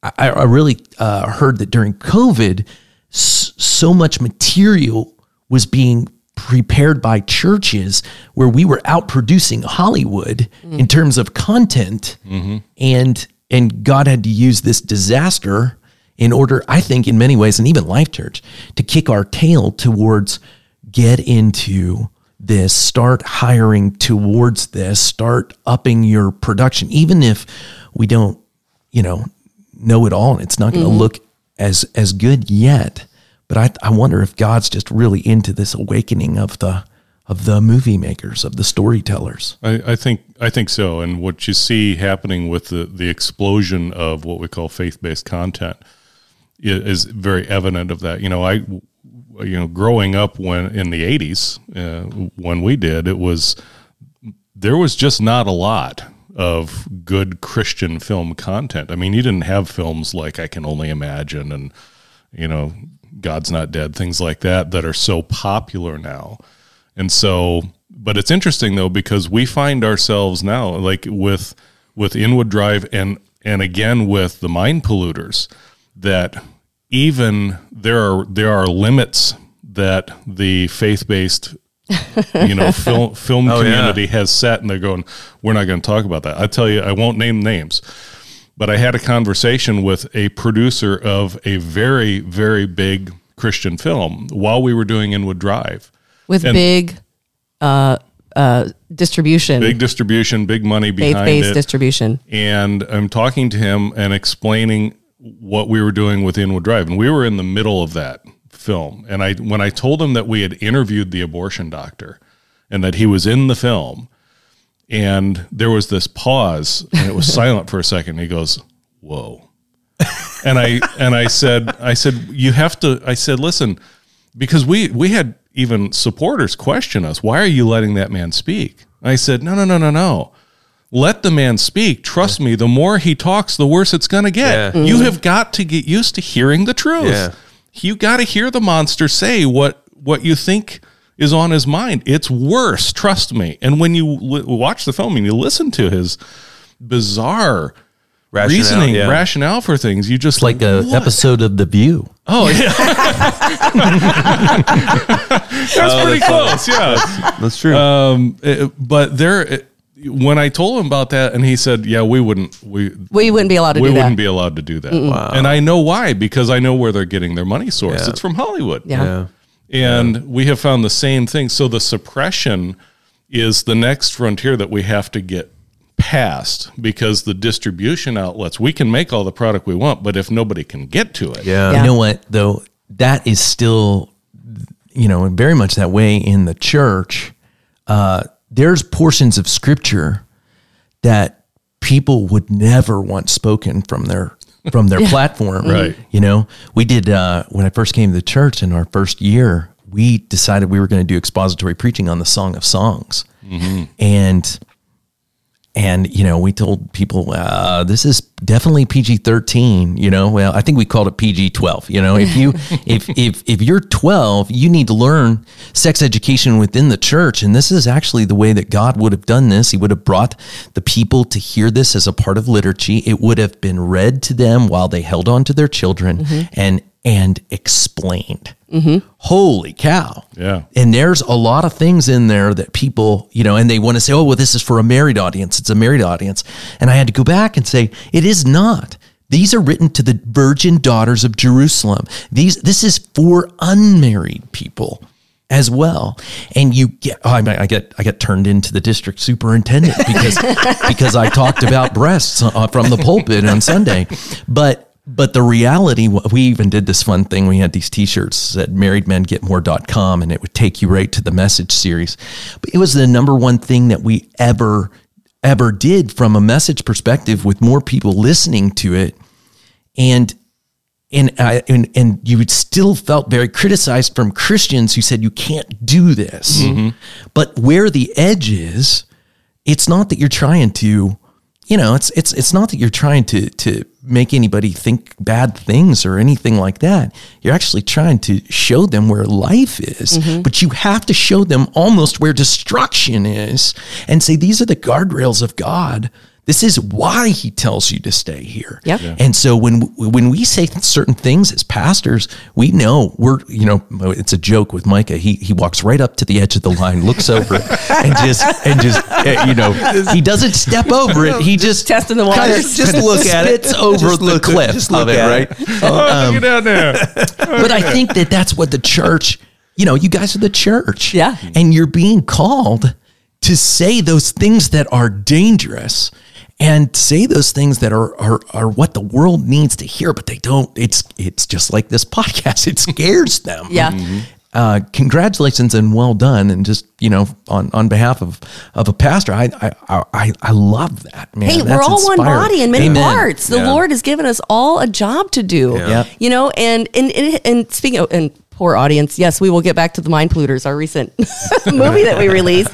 I, I really uh, heard that during COVID, s- so much material was being prepared by churches where we were out producing Hollywood mm. in terms of content, mm-hmm. and and God had to use this disaster in order, I think, in many ways, and even Life Church, to kick our tail towards get into this, start hiring towards this, start upping your production, even if we don't, you know, know it all and it's not going to mm-hmm. look as as good yet. But I I wonder if God's just really into this awakening of the of the movie makers, of the storytellers. I, I think I think so. And what you see happening with the, the explosion of what we call faith based content is very evident of that. You know, I you know growing up when in the '80s uh, when we did it was there was just not a lot of good Christian film content. I mean, you didn't have films like I Can Only Imagine and you know God's Not Dead, things like that that are so popular now. And so, but it's interesting though because we find ourselves now like with with Inwood Drive and and again with the mind polluters that even there are there are limits that the faith based you know <laughs> film film Oh, yeah. community has set and they're going we're not going to talk about that. I tell you I won't name names. But I had a conversation with a producer of a very very big Christian film while we were doing Inwood Drive. With And- big uh, uh, distribution, big distribution, big money faith behind based it. distribution. and I'm talking to him and explaining what we were doing with Inwood Drive, and we were in the middle of that film. And I, when I told him that we had interviewed the abortion doctor and that he was in the film, and there was this pause, and it was <laughs> silent for a second. He goes, "Whoa," and I and I said, I said, you have to. I said, listen, because we we had even supporters question us. Why are you letting that man speak? I said, no, no, no, no, no let the man speak. Trust me, the more he talks, the worse it's going to get. Yeah. You have got to get used to hearing the truth. Yeah. You got to hear the monster say what what you think is on his mind. It's worse, trust me. And when you watch the film and you listen to his bizarre Rationale, reasoning, yeah. rationale for things, you just Like a what? episode of The View. Oh yeah, <laughs> that's pretty close. Yeah, That's true. um, it- but there, it- when I told him about that, and he said, "Yeah, we wouldn't, we We wouldn't be allowed to we do wouldn't that. be allowed to do that." Wow. And I know why because I know where they're getting their money source. Yeah. It's from Hollywood. yeah. yeah. And we have found the same thing. So the suppression is the next frontier that we have to get past because the distribution outlets, we can make all the product we want, but if nobody can get to it, Yeah. Yeah. You know what, though? That is still, you know, very much that way in the church. Uh, there's portions of scripture that people would never want spoken from their from their <laughs> platform. Right. You know, we did uh, when I first came to the church in our first year. We decided we were going to do expository preaching on the Song of Songs, and and you know we told people uh, this is definitely PG thirteen. You know, well I think we called it PG twelve. You know, if you <laughs> if if if you're twelve, you need to learn sex education within the church, and this is actually the way that God would have done this. He would have brought the people to hear this as a part of liturgy. It would have been read to them while they held on to their children and and explained. Holy cow! Yeah. And there's a lot of things in there that people, you know, and they want to say, oh, well, this is for a married audience. It's a married audience. And I had to go back and say, it is not. These are written to the virgin daughters of Jerusalem. These, this is for unmarried people as well. And you get, oh, I, I get, I get turned into the district superintendent because, <laughs> because I talked about breasts uh, from the pulpit on Sunday. But, but the reality, we even did this fun thing. We had these t-shirts that marriedmengetmore.com and it would take you right to the message series. But it was the number one thing that we ever, ever did from a message perspective with more people listening to it. And and I and, and you would still felt very criticized from Christians who said you can't do this. Mm-hmm. But where the edge is, it's not that you're trying to, you know, it's it's it's not that you're trying to to make anybody think bad things or anything like that. You're actually trying to show them where life is, mm-hmm. but you have to show them almost where destruction is and say these are the guardrails of God. This is why he tells you to stay here. Yep. Yeah. And so when when we say certain things as pastors, we know we're you know it's a joke with Micah. He he walks right up to the edge of the line, looks over, and just and just uh, you know he doesn't step over it. He just testing the kinda waters. Just look at it. spits over Just the look- cliff just of look it, at right? it. <laughs> Oh, get down there. but I think that that's what the church, you know, you guys are the church. Yeah. And you're being called to say those things that are dangerous and say those things that are, are are what the world needs to hear, but they don't. It's it's just like this <laughs> podcast. It scares them. Yeah. Uh, congratulations and well done. And just, you know, on, on behalf of, of a pastor, I, I, I, I love that, man. Hey, we're That's all one body in many Amen. parts. The Yeah. Lord has given us all a job to do. Yep. You know, and and and, and speaking of and poor audience, yes, we will get back to the Mind Polluters, our recent <laughs> movie that we released,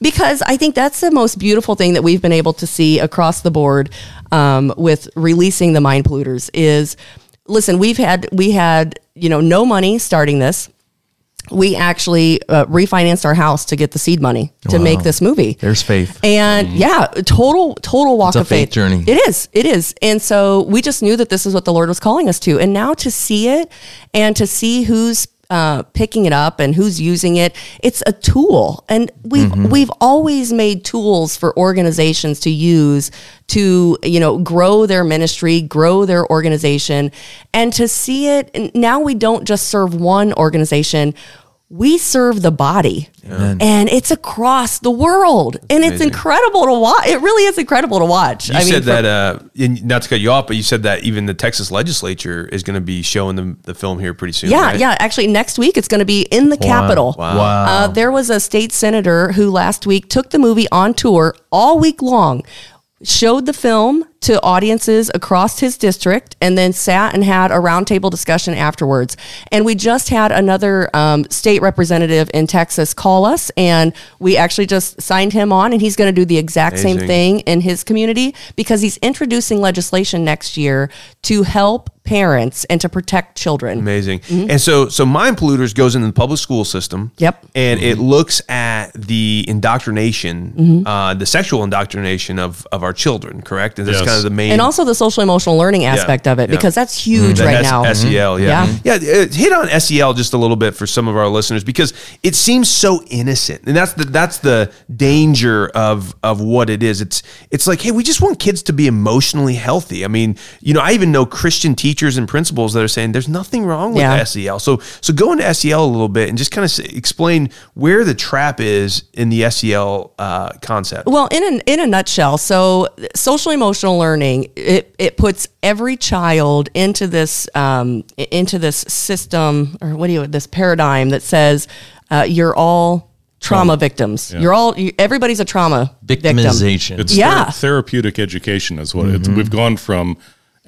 because I think that's the most beautiful thing that we've been able to see across the board um, with releasing the Mind Polluters is. Listen, we've had we had you know no money starting this. We actually uh, refinanced our house to get the seed money to Wow. make this movie. There's faith. And yeah, total total walk It's a of faith faith journey. It is. It is. And so we just knew that this is what the Lord was calling us to. And now to see it and to see who's uh, picking it up and who's using it, it's a tool. And we've Mm-hmm. we've always made tools for organizations to use to you know grow their ministry, grow their organization, and to see it. Now we don't just serve one organization we serve the body and it's across the world and it's incredible to watch it really is incredible to watch You said that, uh, and not to cut you off, but you said that even the Texas legislature is going to be showing the, the film here pretty soon. yeah right? yeah actually next week it's going to be in the capitol Wow. Wow. Uh, there was a state senator who last week took the movie on tour all week long, showed the film to audiences across his district, and then sat and had a roundtable discussion afterwards. And we just had another um, state representative in Texas call us, and we actually just signed him on, and he's going to do the exact same thing in his community because he's introducing legislation next year to help parents and to protect children. Amazing. And so, so Mind Polluters goes into the public school system. Yep. And it looks at the indoctrination, Mm-hmm. uh, the sexual indoctrination of, of our children, correct? And that's Yes. kind of the main. And also the social emotional learning aspect of it yeah. because that's huge That right S- now. SEL, yeah. Yeah. Yeah, uh, hit on SEL just a little bit for some of our listeners because it seems so innocent. And that's the that's the danger of of what it is. It's it's like, hey, we just want kids to be emotionally healthy. I mean, you know, I even know Christian teachers and principals that are saying there's nothing wrong with Yeah. SEL. So so go into SEL a little bit and just kind of explain where the trap is in the SEL uh, concept. Well, in a, in a nutshell, so social emotional learning it, it puts every child into this um, into this system or what do you this paradigm that says uh, you're all trauma victims. You're all you, everybody's a trauma victim. Victimization. It's Yeah. ther- therapeutic education is what it's. We've gone from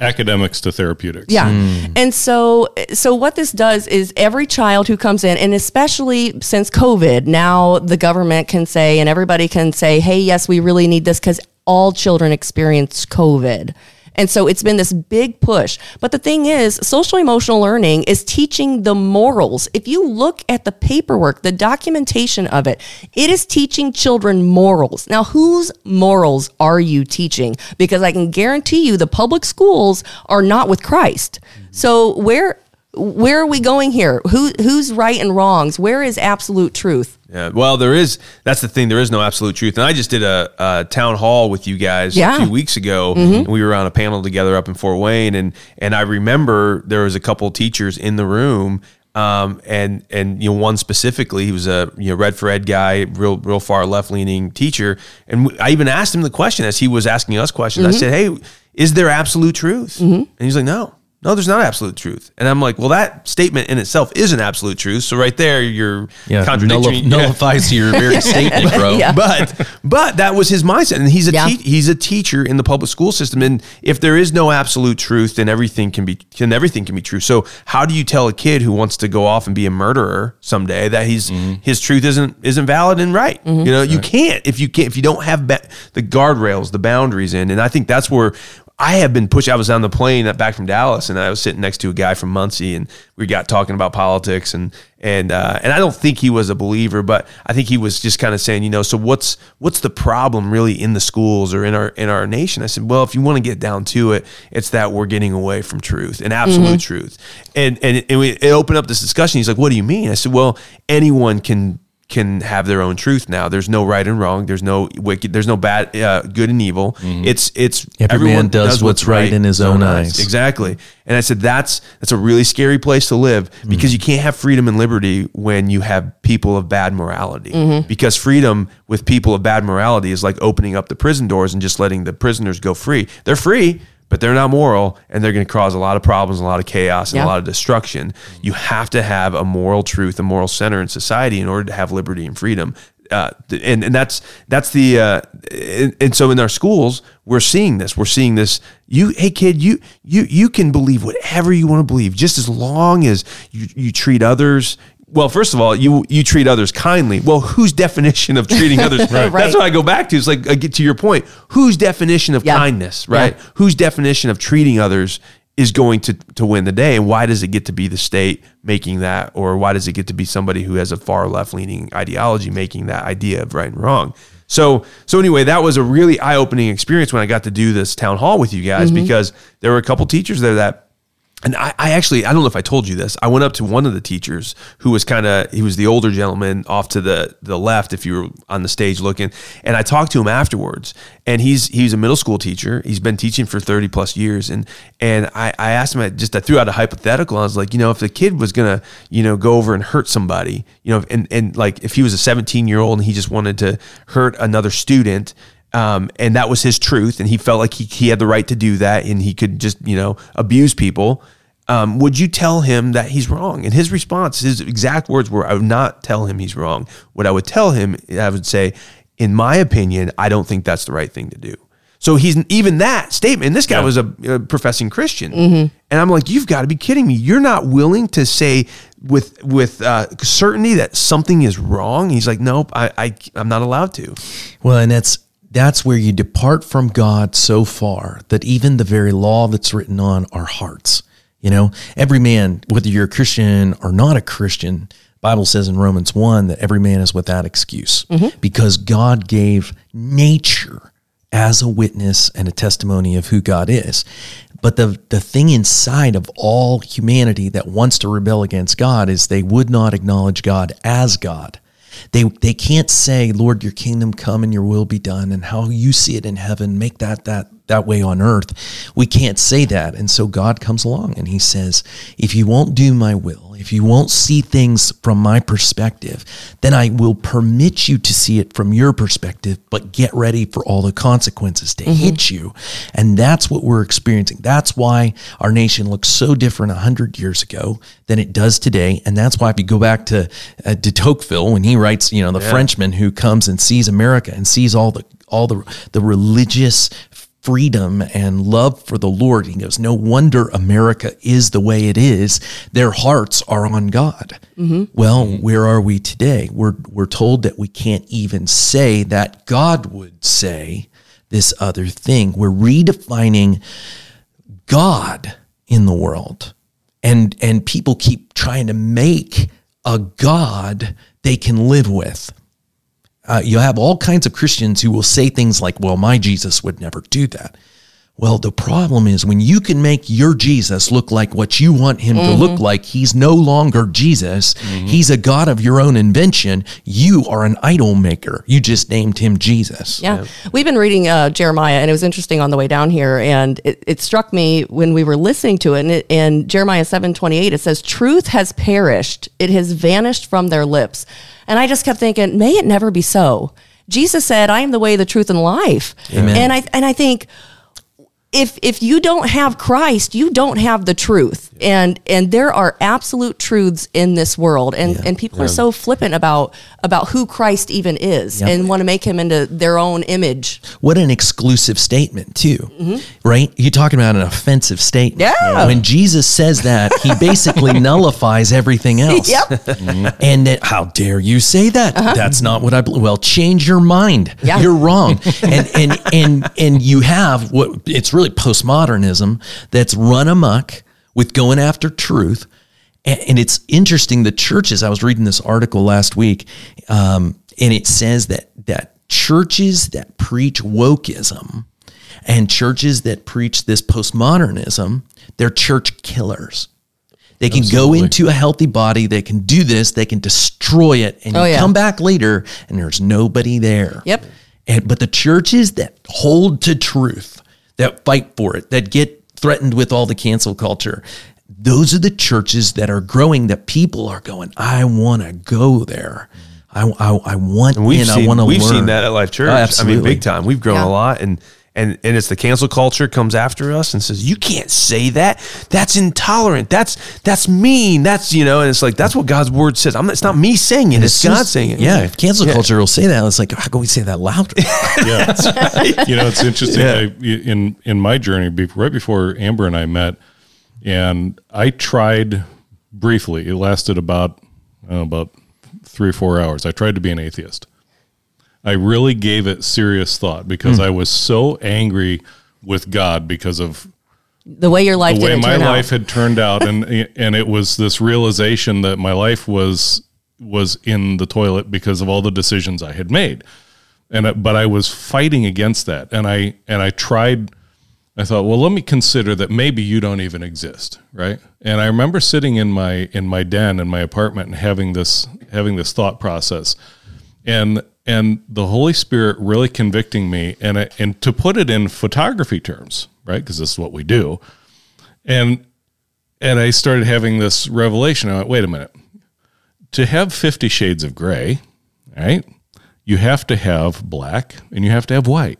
academics to therapeutics. Yeah. Hmm. And so so what this does is every child who comes in and especially since COVID, now the government can say and everybody can say, "Hey, yes, we really need this cuz all children experience COVID." And so it's been this big push. But the thing is, social emotional learning is teaching the morals. If you look at the paperwork, the documentation of it, it is teaching children morals. Now, whose morals are you teaching? Because I can guarantee you the public schools are not with Christ. So where where are we going here? Who who's right and wrongs? Where is absolute truth? Yeah, well, there is. That's the thing. There is no absolute truth. And I just did a, a town hall with you guys Yeah. a few weeks ago. Mm-hmm. And we were on a panel together up in Fort Wayne, and and I remember there was a couple teachers in the room. Um, and and you know one specifically, he was a you know Red for Ed guy, real real far left leaning teacher, and I even asked him the question as he was asking us questions. I mm-hmm. said, "Hey, is there absolute truth?" Mm-hmm. And he's like, "No, no, there's not absolute truth." And I'm like, "Well, that statement in itself is an absolute truth. So right there, you're yeah, contradicting nullif- <laughs> nullifies your very <laughs> statement, bro. Yeah. but but that was his mindset, and he's a Yeah. te- he's a teacher in the public school system. And if there is no absolute truth, then everything can be can everything can be true. So how do you tell a kid who wants to go off and be a murderer someday that he's mm-hmm. his truth isn't isn't valid and right? Mm-hmm. You know, you can't if you can't if you don't have ba- the guardrails, the boundaries in. And I think that's where. I have been pushed. I was on the plane back from Dallas, and I was sitting next to a guy from Muncie, and we got talking about politics, and and uh, and I don't think he was a believer, but I think he was just kind of saying, you know, so what's what's the problem really in the schools or in our in our nation? I said, well, if you want to get down to it, it's that we're getting away from truth and absolute truth, and and it, it opened up this discussion. He's like, what do you mean? I said, well, anyone can can have their own truth now. There's no right and wrong. There's no wicked. There's no bad, uh, good and evil. Mm-hmm. It's it's Every man does what's right in his own eyes. Exactly. And I said that's that's a really scary place to live mm-hmm. because you can't have freedom and liberty when you have people of bad morality. Mm-hmm. Because freedom with people of bad morality is like opening up the prison doors and just letting the prisoners go free. They're free, but they're not moral and they're going to cause a lot of problems, a lot of chaos, and Yeah. a lot of destruction. You have to have a moral truth, a moral center in society in order to have liberty and freedom. Uh, and and that's that's the uh, and, and so in our schools we're seeing this we're seeing this you hey kid you you you can believe whatever you want to believe just as long as you, you treat others well first of all you you treat others kindly. Well whose definition of treating others? <laughs> Right. that's what I go back to. It's like I get to your point whose definition of Yeah. kindness right? Yeah. whose definition of treating others is going to to win the day? And why does it get to be the state making that? Or why does it get to be somebody who has a far left leaning ideology making that idea of right and wrong? So so anyway that was a really eye-opening experience when I got to do this town hall with you guys mm-hmm. because there were a couple teachers there that and I, I actually I don't know if I told you this. I went up to one of the teachers who was kind of he was the older gentleman off to the the left if you were on the stage looking, and I talked to him afterwards. And he's he's a middle school teacher. He's been teaching for thirty plus years, and and I, I asked him I just I threw out a hypothetical. I was like, you know, if the kid was gonna you know go over and hurt somebody, you know, and and like if he was a seventeen year old and he just wanted to hurt another student. Um, and that was his truth, and he felt like he, he had the right to do that, and he could just you know abuse people um, would you tell him that he's wrong? And his response, his exact words were, I would not tell him he's wrong. What I would tell him, I would say, in my opinion, I don't think that's the right thing to do. So he's even that statement. And this guy yeah. was a, a, professing Christian, mm-hmm. and I'm like, you've got to be kidding me. You're not willing to say with with uh, certainty that something is wrong. He's like, nope, I, I I'm not allowed to. Well, and that's that's where you depart from God so far that even the very law that's written on our hearts you know, every man, whether you're a Christian or not a Christian, Bible says in Romans 1 that every man is without excuse mm-hmm. because God gave nature as a witness and a testimony of who God is. But the, the thing inside of all humanity that wants to rebel against God is they would not acknowledge God as God. They they can't say, Lord, your kingdom come and your will be done, and how you see it in heaven, make that that that way on earth. We can't say that. And so God comes along and he says, if you won't do my will, if you won't see things from my perspective, then I will permit you to see it from your perspective, but get ready for all the consequences to mm-hmm. hit you. And that's what we're experiencing. That's why our nation looks so different 100 years ago than it does today. And that's why if you go back to uh, de Tocqueville, when he writes, you know, the yeah. Frenchman who comes and sees America and sees all the all the the religious freedom and love for the Lord. He goes, No wonder America is the way it is. Their hearts are on God. Mm-hmm. Well, where are we today? We're, we're told that we can't even say that God would say this other thing. We're redefining God in the world. And, and people keep trying to make a God they can live with. Uh, you have all kinds of Christians who will say things like, well, my Jesus would never do that. Well, the problem is when you can make your Jesus look like what you want him mm-hmm. to look mm-hmm. like, he's no longer Jesus. Mm-hmm. He's a God of your own invention. You are an idol maker. You just named him Jesus. Yeah. yeah. We've been reading uh, Jeremiah, and it was interesting on the way down here. And it, it struck me when we were listening to it. And it, in Jeremiah 7 28, it says, Truth has perished, it has vanished from their lips. And I just kept thinking, may it never be so. Jesus said, I am the way, the truth, and life. Amen. And I and I think if if you don't have Christ, you don't have the truth. And and there are absolute truths in this world. And yeah. and people are so flippant about about who Christ even is and want to make him into their own image. What an exclusive statement too. Mm-hmm. Right? You're talking about an offensive statement. Yeah. When Jesus says that, he basically <laughs> nullifies everything else. Yep. Mm-hmm. And that, how dare you say that? Uh-huh. That's not what I believe. Well, change your mind. Yeah. You're wrong. <laughs> and and and and you have what it's really really postmodernism that's run amok with going after truth. And it's interesting, the churches, I was reading this article last week, um, and it says that, that churches that preach wokeism and churches that preach this postmodernism, they're church killers. They can Absolutely. go into a healthy body, they can do this, they can destroy it, and oh, you yeah. come back later and there's nobody there. Yep. And, but the churches that hold to truth, that fight for it, that get threatened with all the cancel culture. Those are the churches that are growing that people are going, I want to go there. I, I, I want and we've in, seen, I want to We've learn. seen that at Life oh, Church. Oh, absolutely. I mean, big time. We've grown yeah. a lot. And and and it's the cancel culture comes after us and says you can't say that. That's intolerant. That's that's mean. That's you know and it's like that's what god's word says. I'm, it's not me saying it. It's, it's god saying it. yeah if cancel yeah. culture will say that it's like how can we say that louder <laughs> yeah. Right. <laughs> you know it's interesting. Yeah. I, in in my journey right before amber and i met and i tried briefly it lasted about know, about three or four hours. I tried to be an atheist I really gave it serious thought because mm. I was so angry with God because of the way your life the way my life out. had turned out and <laughs> and it was this realization that my life was was in the toilet because of all the decisions I had made and but I was fighting against that and I and I tried I thought, well, let me consider that maybe you don't even exist, right? And I remember sitting in my in my den in my apartment and having this having this thought process, and and the Holy Spirit really convicting me, and I, and to put it in photography terms, right? Because this is what we do, and and I started having this revelation. I went, wait a minute, to have Fifty Shades of Grey, right? You have to have black and you have to have white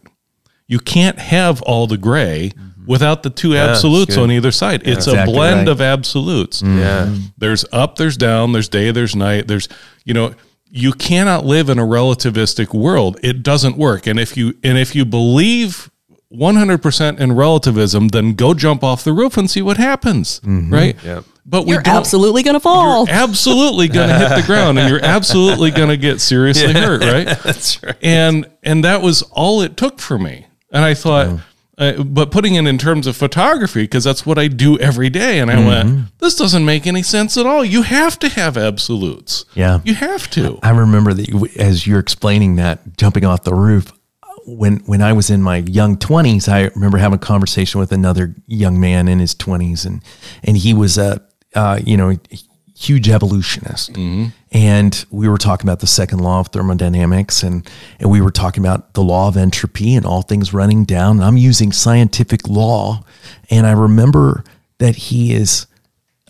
you can't have all the gray mm-hmm. without the two absolutes on either side. It's a blend right. of absolutes. Mm-hmm. Yeah. There's up, there's down, there's day, there's night, there's you know, you cannot live in a relativistic world. It doesn't work. And if you and if you believe 100% in relativism, then go jump off the roof and see what happens, mm-hmm. right? Yeah. But we You're absolutely going to fall. you're <laughs> absolutely going to hit the ground and you're absolutely going to get seriously <laughs> hurt, right? That's right. And and that was all it took for me. And I thought, uh, but putting it in terms of photography, because that's what I do every day. And I went, this doesn't make any sense at all. You have to have absolutes. Yeah. You have to. I remember that you, as you're explaining that jumping off the roof. When when I was in my young 20s, I remember having a conversation with another young man in his 20s, and and he was a uh, you know huge evolutionist, and we were talking about the second law of thermodynamics, and and we were talking about the law of entropy and all things running down. And I'm using scientific law, and I remember that he is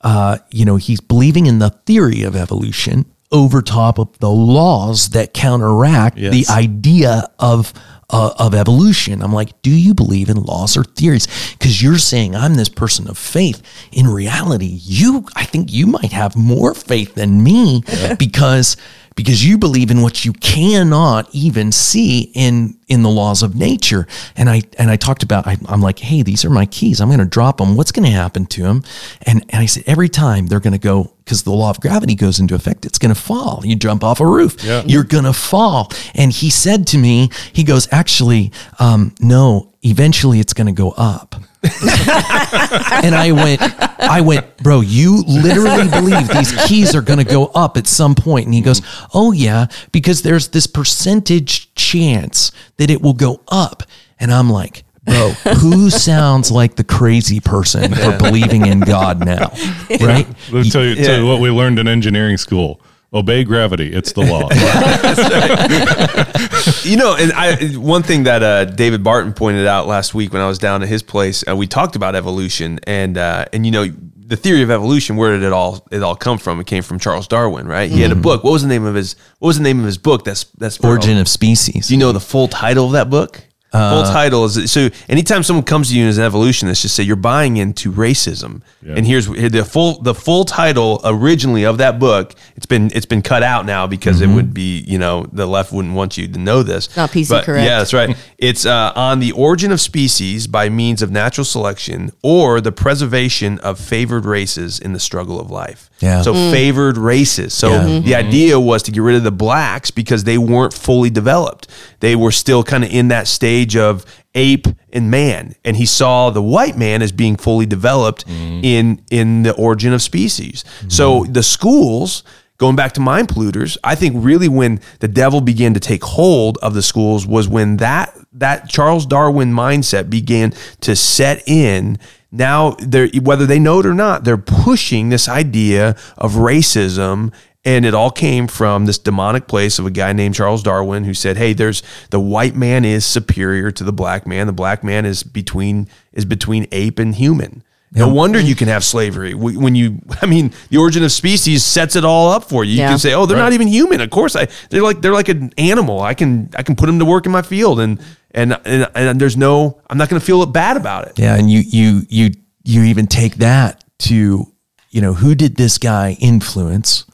uh, you know, he's believing in the theory of evolution over top of the laws that counteract Yes. the idea of uh, of evolution. I'm like, do you believe in laws or theories? Because you're saying I'm this person of faith. In reality, you, I think you might have more faith than me because because you believe in what you cannot even see in in the laws of nature. And I and I talked about I, I'm like, hey, these are my keys. I'm going to drop them. What's going to happen to them? And and I said every time they're going to go because the law of gravity goes into effect. It's going to fall. You jump off a roof, Yeah. you're going to fall. And he said to me, he goes, actually, um, no. Eventually, it's going to go up. <laughs> and I went, I went, bro, you literally believe these keys are going to go up at some point. And he goes, oh, yeah, because there's this percentage chance that it will go up. And I'm like, bro, who sounds like the crazy person for believing in God now? Right? Let me tell you, tell you what we learned in engineering school. Obey gravity. It's the law. <laughs> You know, and I one thing that uh, David Barton pointed out last week when I was down at his place, uh, we talked about evolution, and uh, and you know the theory of evolution. Where did it all it all come from? It came from Charles Darwin, right? He had a book. What was the name of his What was the name of his book? That's that's Origin of species. Do you know the full title of that book? Full uh, title is so. Anytime someone comes to you as an evolutionist, just say you're buying into racism. And here's here- the full the full title originally of that book. It's been it's been cut out now because it mm-hmm. would be you know the left wouldn't want you to know this. Not PC But, correct. Yeah, that's right. <laughs> It's uh, on the origin of species by means of natural selection or the preservation of favored races in the struggle of life. Yeah. So mm. favored races. So Yeah. the mm-hmm. idea was to get rid of the blacks because they weren't fully developed. They were still kind of in that stage of ape and man, and he saw the white man as being fully developed mm. in in the origin of species. So mm. the schools. Going back to mind polluters, I think really when the devil began to take hold of the schools was when that that Charles Darwin mindset began to set in now they're whether they know it or not they're pushing this idea of racism and it all came from this demonic place of a guy named Charles Darwin who said, "Hey, there's the white man is superior to the black man. The black man is between is between ape and human." No wonder you can have slavery when you. <laughs> I mean, the origin of species sets it all up for you. You Yeah. can say, "Oh, they're not even human." Of course, I they're like they're like an animal. I can I can put them to work in my field, and and and, and there's no. I'm not going to feel bad about it. Yeah, and you you you you even take that to you know who did this guy influence,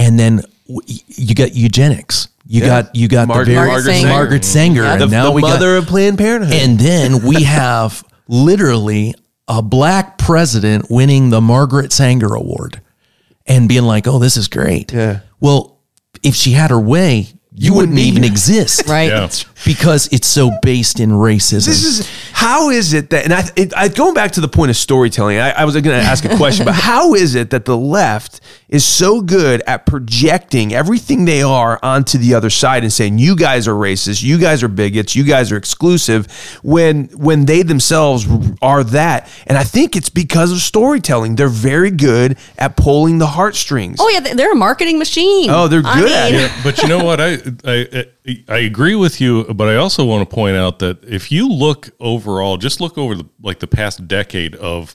and then you got eugenics. You got you got Margaret- the very Margaret Sanger. Margaret Sanger, Yeah. and The, now the we mother got, of Planned Parenthood. and then we <laughs> have literally a black president winning the Margaret Sanger Award, and being like, "Oh, this is great." Yeah. Well, if she had her way, you, wouldn't, wouldn't even exist. Right. Yeah. Because it's so based in racism. This is how is it that, and I, it, I going back to the point of storytelling. I, I was going to ask a question, but <laughs> how is it that the left is so good at projecting everything they are onto the other side and saying you guys are racist, you guys are bigots, you guys are exclusive, when when they themselves are that? And I think it's because of storytelling. They're very good at pulling the heartstrings. Oh yeah, they're a marketing machine. Oh, they're I good at mean, it. but you know what? I, I I agree with you, but I also want to point out that if you look overall, just look over the like the past decade of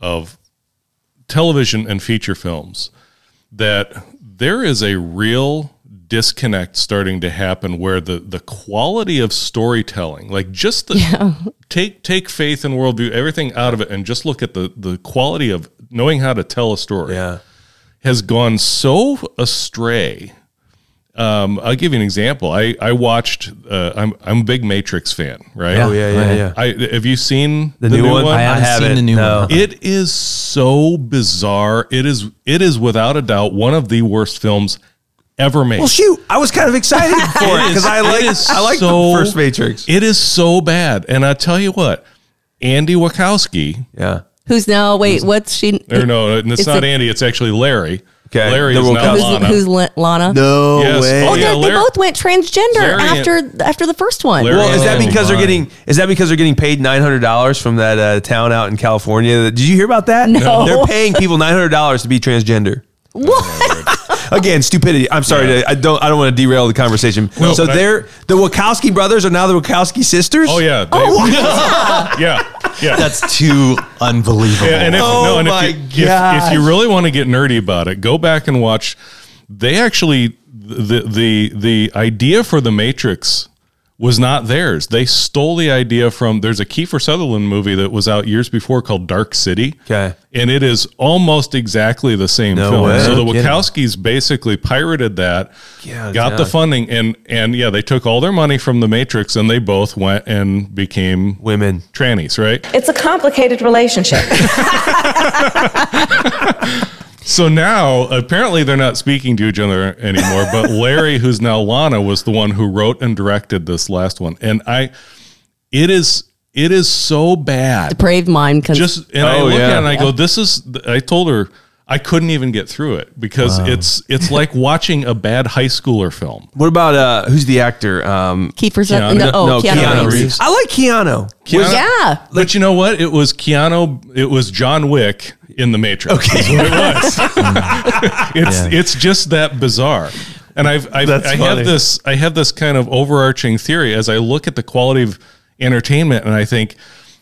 of television and feature films, that there is a real disconnect starting to happen where the the quality of storytelling, like just the <laughs> take take faith and worldview, everything out of it, and just look at the the quality of knowing how to tell a story Yeah. has gone so astray. Um, I'll give you an example. I I watched. Uh, I'm I'm a big Matrix fan, right? Oh yeah, yeah, yeah. I have you seen The, new, one? I haven't haven't. seen the new no. one. It is so bizarre. It is it is without a doubt one of the worst films ever made. Well, shoot, I was kind of excited <laughs> for it It because I like is I like so- the first Matrix. It is so bad, and I tell you what, Andy Wachowski. Yeah. who's now? Wait, what's she? Or no, it's, It's not a- Andy. It's actually Larry. Okay, Larry is now Who's, Lana. who's La- Lana? No Yes. way. Oh, Oh, yeah, they, they Larry- both went transgender Larry and- after after the first one. Larry- Well, is that Oh, because they're my. getting is that because they're getting paid nine hundred dollars from that uh, town out in California? Did you hear about that? No. they're paying people nine hundred dollars to be transgender. What? Again, stupidity. I'm sorry Yeah. to I don't I don't want to derail the conversation. No, so but they're the Wachowski brothers are now the Wachowski sisters. Oh yeah. Oh, they, <laughs> yeah. Yeah. That's too unbelievable. Yeah, and if, Oh no, and my if, you, if, if you really want to get nerdy about it, go back and watch. They actually the the the idea for the Matrix was not theirs. They stole the idea from. There's a Kiefer Sutherland movie that was out years before called Dark City. Okay. and it is almost exactly the same No film. way. So the Wachowskis basically pirated that, Yeah, got the funding, and and yeah, they took all their money from the Matrix, and they both went and became Women. trannies, right? It's a complicated relationship. <laughs> <laughs> So now, apparently, they're not speaking to each other anymore. But <laughs> Larry, who's now Lana, was the one who wrote and directed this last one, and I, it is it is so bad. Depraved mind. Con- Just and I Oh, look yeah. at it and I go, this is. I told her I couldn't even get through it because it's it's like <laughs> watching a bad high schooler film. What about uh who's the actor? Um Kiefer. Keanu. No, oh, no, Keanu, Keanu Reeves. Reeves. I like Keanu. Keanu- Yeah. But you know what? It was Keanu. It was John Wick in the Matrix. Okay, is what it was. <laughs> <laughs> it's it's just that bizarre. And I've, I've I have this I have this kind of overarching theory as I look at the quality of entertainment, and I think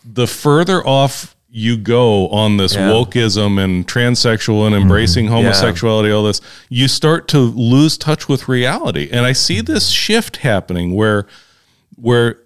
the further off you go on this Yeah. wokeism and transsexual and mm-hmm. embracing homosexuality, all this, you start to lose touch with reality. And I see this shift happening where where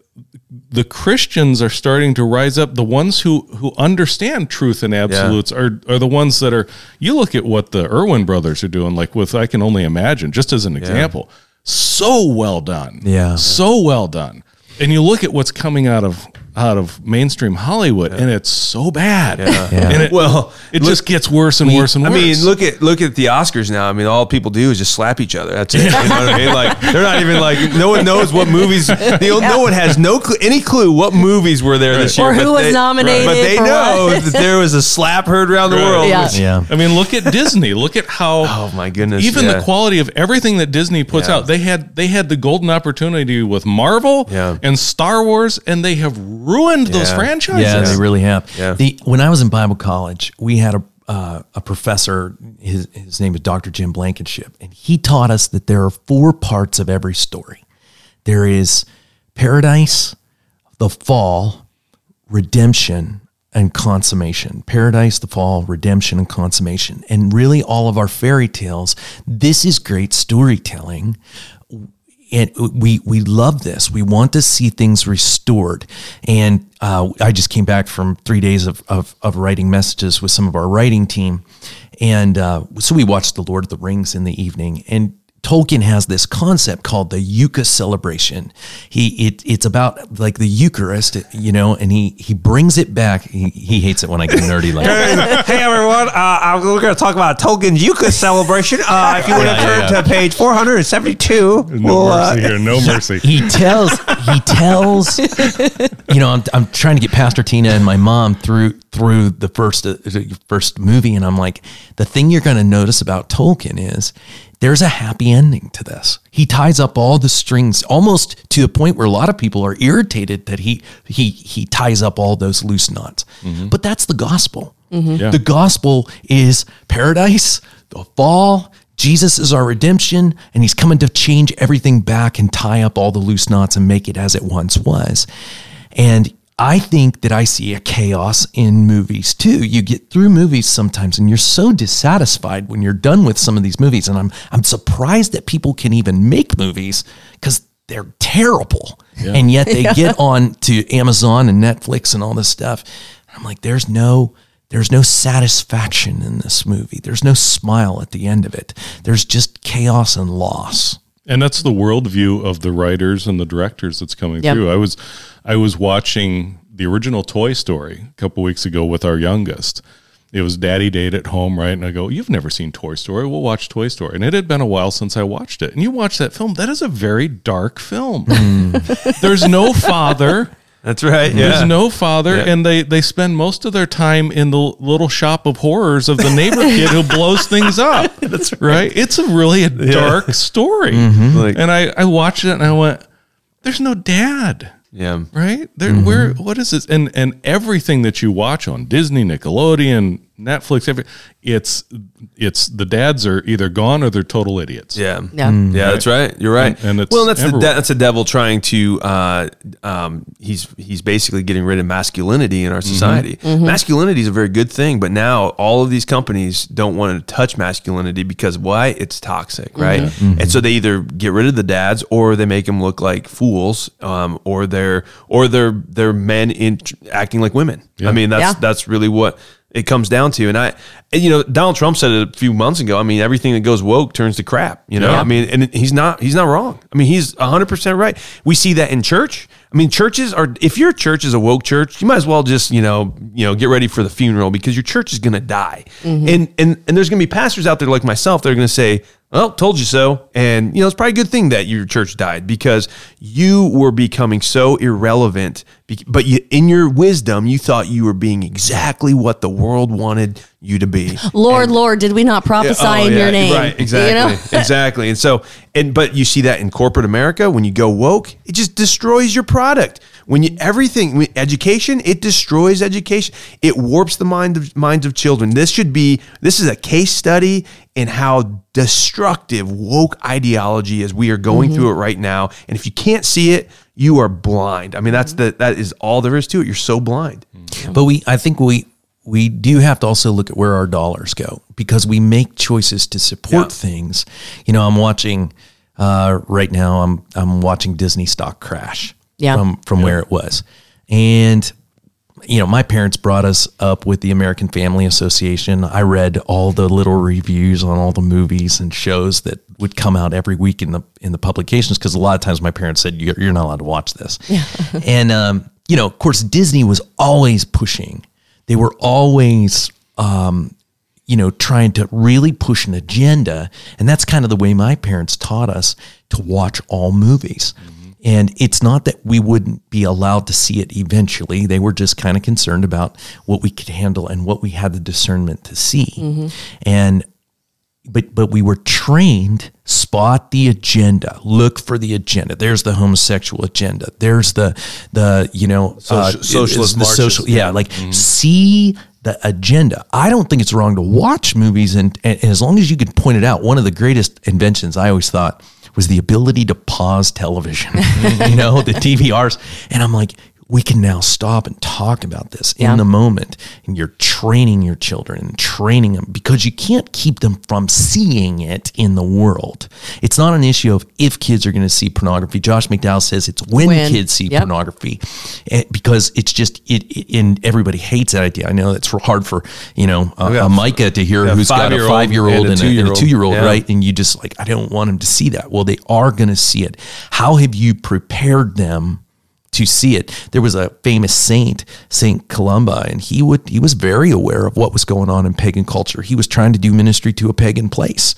the Christians are starting to rise up. The ones who who understand truth and absolutes are are the ones that are. You look at what the Erwin brothers are doing, like with I can only imagine, just as an example. So well done, Yeah. so well done. And you look at what's coming out of out of mainstream Hollywood, and it's so bad. And it, Well, it look- just gets worse and worse and worse. I mean, look at look at the Oscars now. I mean, all people do is just slap each other. That's it. You know what I mean? Like they're not even like no one knows what movies. They, No one has no cl- any clue what movies were there this year, Or who was they- nominated But they know what. that there was a slap heard around the Right. world. Yeah. which- yeah. I mean, look at Disney. Look at how <laughs> Oh my goodness. even yeah. the quality of everything that Disney puts Yeah. out. They had they had the golden opportunity with Marvel Yeah. and Star Wars, and they have ruined those franchises. Yeah, they really have. Yeah. The when I was in Bible college, we had a uh, a professor. His his name is Dr. Jim Blankenship, and he taught us that there are four parts of every story. There is paradise, the fall, redemption, and consummation. Paradise, the fall, redemption, and consummation. And really, all of our fairy tales. This is great storytelling and we we love this. We want to see things restored. And uh, I just came back from three days of, of of writing messages with some of our writing team, and uh, so we watched the Lord of the Rings in the evening. And Tolkien has this concept called the Eucharist celebration. He it it's about like the Eucharist, you know, and he he brings it back. He, he hates it when I get nerdy like that. hey everyone, uh, uh, we're going to talk about Tolkien's Eucharist celebration. Uh, if you want to Yeah, turn yeah, yeah. to page 472, No we'll, uh, mercy here. No mercy. he tells he tells <laughs> you know I'm, I'm trying to get pastor tina and my mom through through the first uh, first movie and i'm like the thing you're going to notice about tolkien is there's a happy ending to this he ties up all the strings almost to the point where a lot of people are irritated that he he he ties up all those loose knots mm-hmm. but that's the gospel mm-hmm. Yeah. the gospel is paradise, the fall. Jesus is our redemption, and he's coming to change everything back and tie up all the loose knots and make it as it once was. And I think that I see a chaos in movies too. You get through movies sometimes and you're so dissatisfied when you're done with some of these movies. And I'm I'm surprised that people can even make movies because they're terrible. And yet <laughs> they get on to Amazon and Netflix and all this stuff. I'm like, there's no there's no satisfaction in this movie. There's no smile at the end of it. There's just chaos and loss. And that's the worldview of the writers and the directors that's coming Yep. through. I was I was watching the original Toy Story a couple weeks ago with our youngest. It was Daddy Date at home, right? And I go, "You've never seen Toy Story? We'll watch Toy Story." And it had been a while since I watched it. And you watch that film; that is a very dark film. Hmm. <laughs> There's no father. That's right. Yeah. There's no father, Yeah. and they they spend most of their time in the little shop of horrors of the neighbor kid who blows things up. <laughs> That's right. It's a really a dark story, mm-hmm. Like- and I I watched it and I went, "There's no dad." yeah. Right there, mm-hmm. where what is this? And and everything that you watch on Disney, Nickelodeon, Netflix, every it's it's the dads are either gone or they're total idiots. Yeah. Yeah. Yeah, that's right. You're right. And- and it's well, that's the everywhere. de- that's the devil trying to. Uh, um, he's he's basically getting rid of masculinity in our society. Masculinity is a very good thing, but now all of these companies don't want to touch masculinity because why? It's toxic, right? And so they either get rid of the dads or they make them look like fools, um, or they're or they're they're men in acting like women. I mean, that's Yeah. that's really what it comes down to. And I, and, you know, Donald Trump said it a few months ago. I mean, everything that goes woke turns to crap. You know, Yeah. I mean, and he's not he's not wrong. I mean, he's hundred percent right. We see that in church. I mean, churches are if your church is a woke church, you might as well just you know you know get ready for the funeral because your church is going to die. Mm-hmm. And and and there's going to be pastors out there like myself that are going to say. Well, told you so. And, you know, it's probably a good thing that your church died because you were becoming so irrelevant. But you, in your wisdom, you thought you were being exactly what the world wanted you to be. Lord, Lord, did we not oh, prophesy Oh, in yeah, your name? Right, exactly. You know? <laughs> exactly. And so and but you see that in corporate America when you go woke, it just destroys your product. When you everything education, it destroys education. It warps the mind of minds of children. This should be this is a case study in how destructive woke ideology is. We are going through it right now. And if you can't see it, you are blind. I mean, that's the that is all there is to it. You're so blind. But we, I think we, we do have to also look at where our dollars go because we make choices to support Yeah. things. You know, I'm watching uh, right now. I'm I'm watching Disney stock crash Yeah. from from where it was, and you know, my parents brought us up with the American Family Association. I read all the little reviews on all the movies and shows that would come out every week in the in the publications because a lot of times my parents said you're, you're not allowed to watch this. <laughs> and um, you know, of course, Disney was always pushing. They were always um, you know, trying to really push an agenda. And that's kind of the way my parents taught us to watch all movies. And it's not that we wouldn't be allowed to see it eventually. They were just kind of concerned about what we could handle and what we had the discernment to see. And but but we were trained spot the agenda look for the agenda. There's the homosexual agenda. There's the the you know uh, socialist the social yeah. like see the agenda. I don't think it's wrong to watch movies and, and as long as you can point it out. One of the greatest inventions i always thought was the ability to pause television <laughs> you know the dvrs and i'm like we can now stop and talk about this in Yeah. the moment and you're training your children and training them because you can't keep them from seeing it in the world it's not an issue of if kids are going to see pornography josh mcdowell says it's when, When. kids see Yep. pornography Eh, because it's just it, it and everybody hates that idea i know it's hard for you know a, a micah to hear a who's got a five-year-old five-year-old and a and a, two-year-old. two-year-old Yeah. right and you just like i don't want them to see that well they are going to see it how have you prepared them to see it. There was a famous saint, Saint Columba, and he would he was very aware of what was going on in pagan culture. He was trying to do ministry to a pagan place.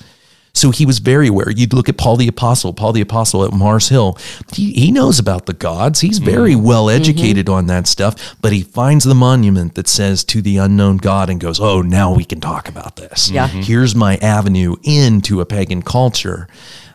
So he was very aware. You'd look at Paul the Apostle, Paul the Apostle at Mars Hill. He, he knows about the gods. He's very mm-hmm. well mm-hmm. educated on that stuff, but he finds the monument that says to the unknown God and goes, Oh, now we can talk about this. Yeah. Here's my avenue into a pagan culture.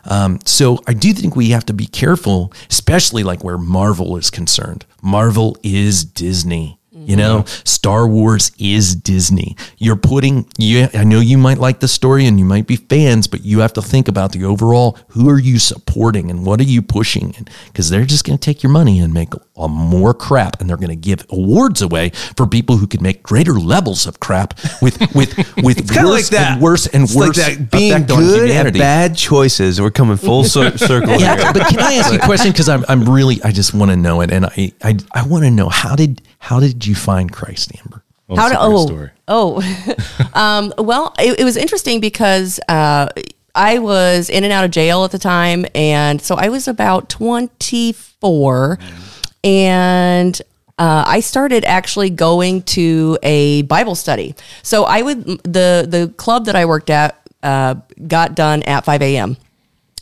Um, so I do think we have to be careful, especially like where Marvel is concerned. Marvel is Disney. You know, Star Wars is Disney. You're putting, you, I know you might like the story and you might be fans, but you have to think about the overall who are you supporting and what are you pushing? Because they're just going to take your money and make a, more crap and they're going to give awards away for people who can make greater levels of crap with, with, <laughs> with It's kind of like worse that. and worse and It's worse like that being effect on good at humanity. bad choices. We're coming full cir- <laughs> circle. Yeah, here. but can I ask you a <laughs> question? Because I'm, I'm really, I just want to know it, and I, I, I want to know how did, how did you find Christ, Amber? Well, How it's to oh story. oh um, well it, it was interesting because uh, I was in and out of jail at the time and so I was about 24 and uh, I started actually going to a Bible study. So I would the the club that I worked at uh, got done at 5 a.m.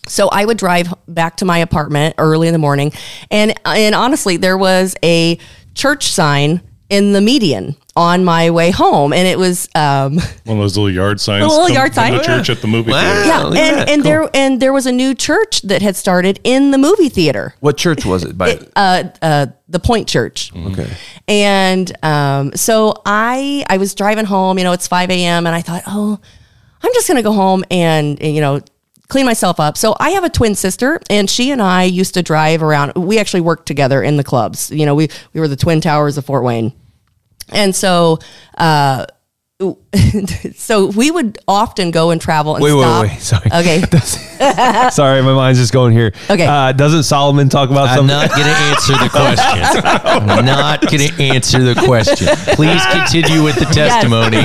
So I would drive back to my apartment early in the morning, and and honestly, there was a church sign in the median on my way home, and it was um, <laughs> One of those little yard signs. A little come- yard come to sign. church at the movie Wow. theater. yeah, and that. and Cool. there and there was a new church that had started in the movie theater, What church was it? By uh, uh, the Point Church. okay. And um, so I I was driving home. You know, it's five a.m. and I thought, oh, I'm just gonna go home and and, you know clean myself up. So I have a twin sister, and she and I used to drive around. We actually worked together in the clubs. You know, we we were the Twin Towers of Fort Wayne, and so. Uh, <laughs> so we would often go and travel and Wait, wait, stop. wait. Sorry. Okay. <laughs> <laughs> Sorry, my mind's just going here. Okay. Uh, doesn't Solomon talk about something. I'm not going to answer the question. I'm not going to answer the question. Please continue with the testimony.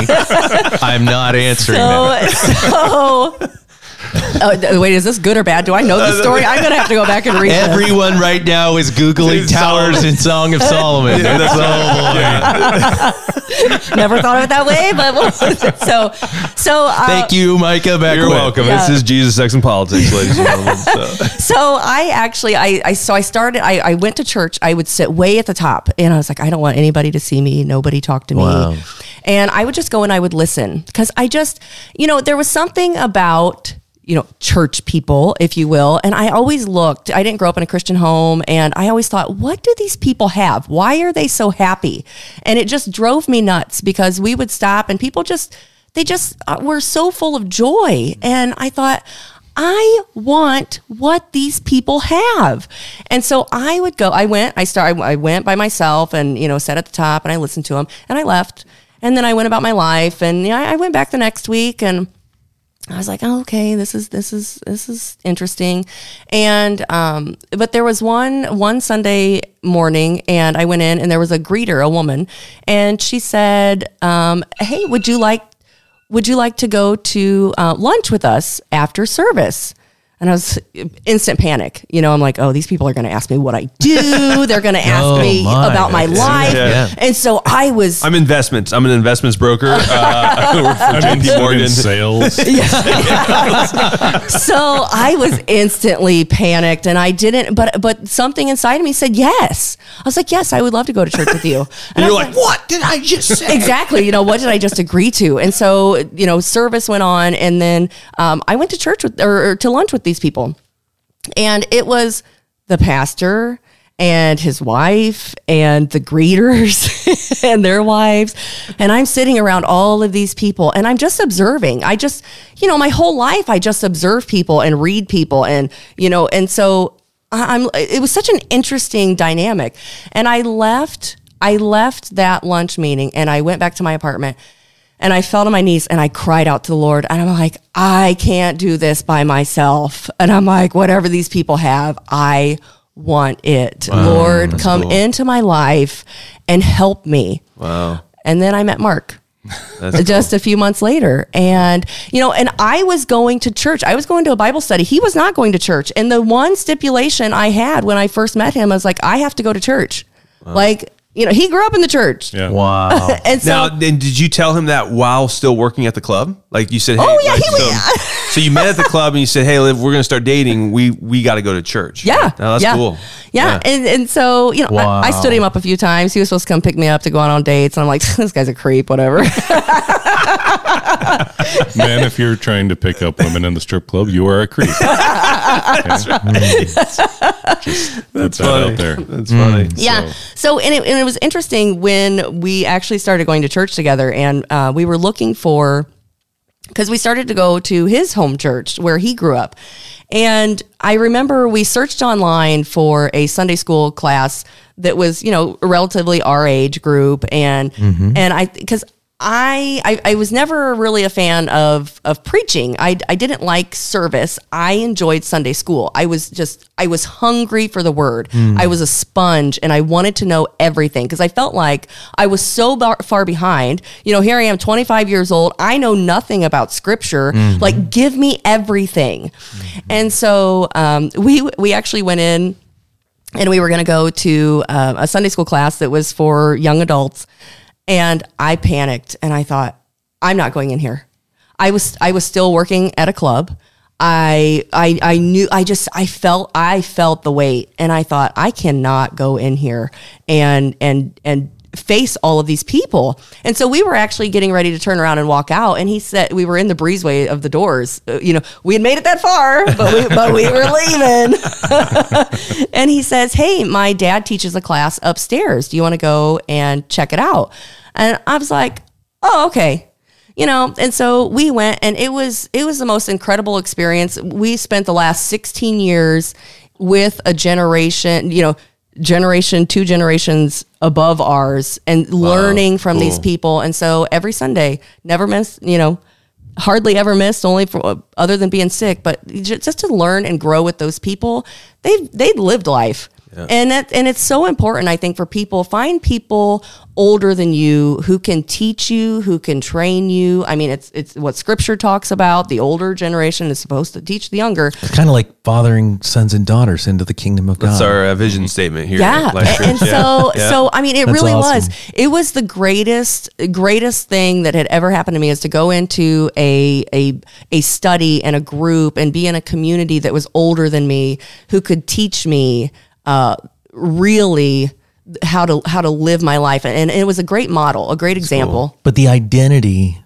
I'm not answering that. So, <laughs> so. Oh, wait, is this good or bad? Do I know the <laughs> story? I'm gonna have to go back and read. this. Everyone right now is googling It's towers Solomon. and Song of Solomon. that's oh boy! <laughs> Never thought of it that way, but we'll, so so. Uh, Thank you, Micah. Back You're welcome. Yeah. This is Jesus, Sex, and Politics, ladies and gentlemen. So. So I actually, I, I so I started. I, I went to church. I would sit way at the top, and I was like, I don't want anybody to see me. Nobody talk to me. And I would just go and I would listen. Because I just, you know, there was something about you know church people if you will. And i always looked i didn't grow up in a christian home and i always thought what do these people have? Why are they so happy? And it just drove me nuts because we would stop and people just they just uh, were so full of joy. And i thought I want what these people have. And so I would go, I went, I started, I went by myself and, you know, sat at the top and I listened to them and I left. And then I went about my life and you know, I went back the next week and I was like, oh, okay, this is this is this is interesting, and um, but there was one one Sunday morning, and I went in, and there was a greeter, a woman, and she said, um, "Hey, would you like would you like to go to uh, lunch with us after service?" And I was instant panic. You know, I'm like, oh, these people are going to ask me what I do. They're going <laughs> to ask Oh, me my. about my life, Yeah. and so I was I'm investments. I'm an investments broker. Uh, I <laughs> work for JP Morgan. sales. <laughs> so I was instantly panicked and I didn't but but something inside of me said yes. I was like, "Yes, I would love to go to church with you." And And I you're was like, what did I just say? exactly you know what did i just agree to and so you know service went on and then um, i went to church with or, or to lunch with these people. And it was the pastor and his wife and the greeters <laughs> and their wives. And i'm sitting around all of these people and i'm just observing. I just you know my whole life i just observe people and read people and you know and so i'm it was such an interesting dynamic. And i left i left that lunch meeting and i went back to my apartment and I fell to my knees and I cried out to the Lord. And I'm like, I can't do this by myself. And I'm like, whatever these people have, I want it. Lord, come into my life and help me. Wow. And then I met Mark. <laughs> just a few months later. And, you know, and I was going to church. I was going to a Bible study. He was not going to church. And the one stipulation I had when I first met him, I was like, I have to go to church. Like, you know, he grew up in the church. Yeah. Wow. <laughs> And so, Now, then, did you tell him that while still working at the club? Like you said, hey, Oh, yeah, like, he was- so, <laughs> so you met at the club and you said, "Hey, Liv, we're going to start dating. We we got to go to church." Yeah. Now, that's yeah. cool. Yeah. And, and so, you know, I, I stood him up a few times. He was supposed to come pick me up to go out on dates. And I'm like, <laughs> this guy's a creep, whatever. <laughs> Man, if you're trying to pick up women in the strip club, you are a creep. <laughs> That's right. Mm. Just put that out there. That's mm. funny. yeah. So, and, it, and it was interesting when we actually started going to church together and uh, we were looking for, because we started to go to his home church where he grew up. And I remember we searched online for a Sunday school class that was, you know, relatively our age group. And, mm-hmm. and I, because I, I I was never really a fan of of preaching. I I didn't like service. I enjoyed Sunday school. I was just I was hungry for the word. I was a sponge and I wanted to know everything because I felt like I was so bar, far behind. You know, here I am 25 years old. I know nothing about scripture. Like give me everything. And so um, we we actually went in and we were going to go to uh, a Sunday school class that was for young adults. And I panicked and I thought, I'm not going in here. I was I was still working at a club. I I I knew I just I felt I felt the weight and I thought I cannot go in here and and and face all of these people. And so we were actually getting ready to turn around and walk out and he said we were in the breezeway of the doors. Uh, you know, we had made it that far, but we but we were leaving. <laughs> and he says, "Hey, my dad teaches a class upstairs. Do you want to go and check it out?" And I was like, "Oh, okay." You know, and so we went and it was it was the most incredible experience. We spent the last 16 years with a generation, you know, generation two generations above ours and learning from these people. And so every Sunday, never miss, you know, hardly ever missed only for other than being sick but just to learn and grow with those people they've they've lived life and that and it's so important i think for people find people older than you who can teach you who can train you i mean it's it's what scripture talks about the older generation is supposed to teach the younger It's kind of like fathering sons and daughters into the kingdom of God. That's God. our uh, vision statement here. yeah and, and <laughs> Yeah. so Yeah. so i mean it That's really awesome. was it was the greatest greatest thing that had ever happened to me is to go into a a a study and a group and be in a community that was older than me who could teach me uh really how to how to live my life and, it was a great model a great example But the identity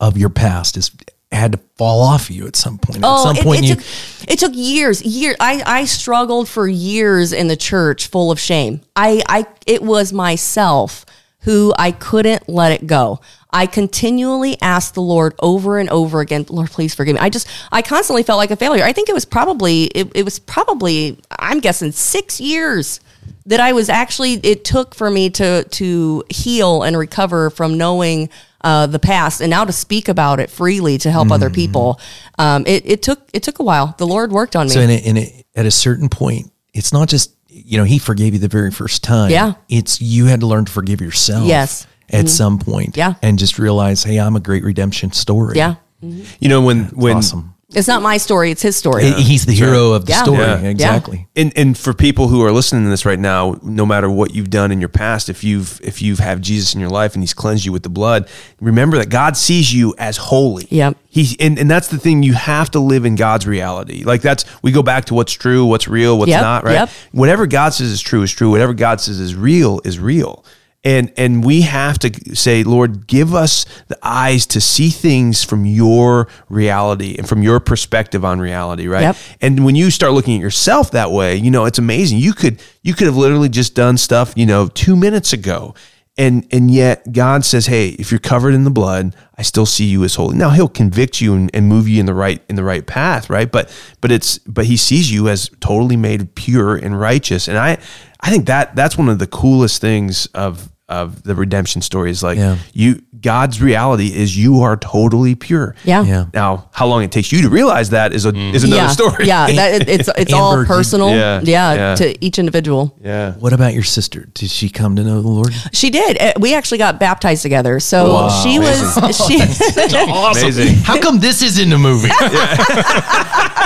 of your past is had to fall off of you at some point. at some Oh, it, point, it you took, it took years. Year I, I struggled for years in the church, full of shame. I, I it was myself who I couldn't let it go. I continually asked the Lord over and over again, Lord, please forgive me. I just I constantly felt like a failure. I think it was probably it, it was probably I'm guessing six years that I was actually it took for me to to heal and recover from knowing uh, the past and now to speak about it freely to help Mm-hmm. other people. Um, it, it took it took a while. The Lord worked on me. So in a, in a, at a certain point, it's not just you know he forgave you the very first time. Yeah. it's you had to learn to forgive yourself. Yes. At mm-hmm. some point. Yeah. and just realize, hey, I'm a great redemption story. yeah, mm-hmm. you know when when awesome. it's not my story; it's His story. He- He's the hero of the Yeah. story. Yeah. Exactly. and and for people who are listening to this right now, no matter what you've done in your past, if you've if you've have Jesus in your life and He's cleansed you with the blood, remember that God sees you as holy. Yep. He and, and that's the thing. You have to live in God's reality. Like that's we go back to what's true, what's real, what's Yep, not. Right. yep. Whatever God says is true is true. Whatever God says is real is real. And and we have to say, Lord, give us the eyes to see things from your reality and from your perspective on reality, right? Yep. And when you start looking at yourself that way, you know, it's amazing. You could you could have literally just done stuff, you know, 2 minutes ago. And and yet God says, "Hey, if you're covered in the blood, I still see you as holy." Now He'll convict you and, and move you in the right in the right path, right? But but it's but He sees you as totally made pure and righteous, and I I think that that's one of the coolest things of of the redemption story is like Yeah. you God's reality is you are totally pure. Yeah. Yeah. Now, how long it takes you to realize that is a is another yeah, story. Yeah, <laughs> that, it- it's it's all Amber, did- personal. Yeah, Yeah, yeah. to each individual. yeah. What about your sister? Did she come to know the Lord? She did. Uh, We actually got baptized together. So she was she. <laughs> <laughs> Amazing. How come this isn't a movie?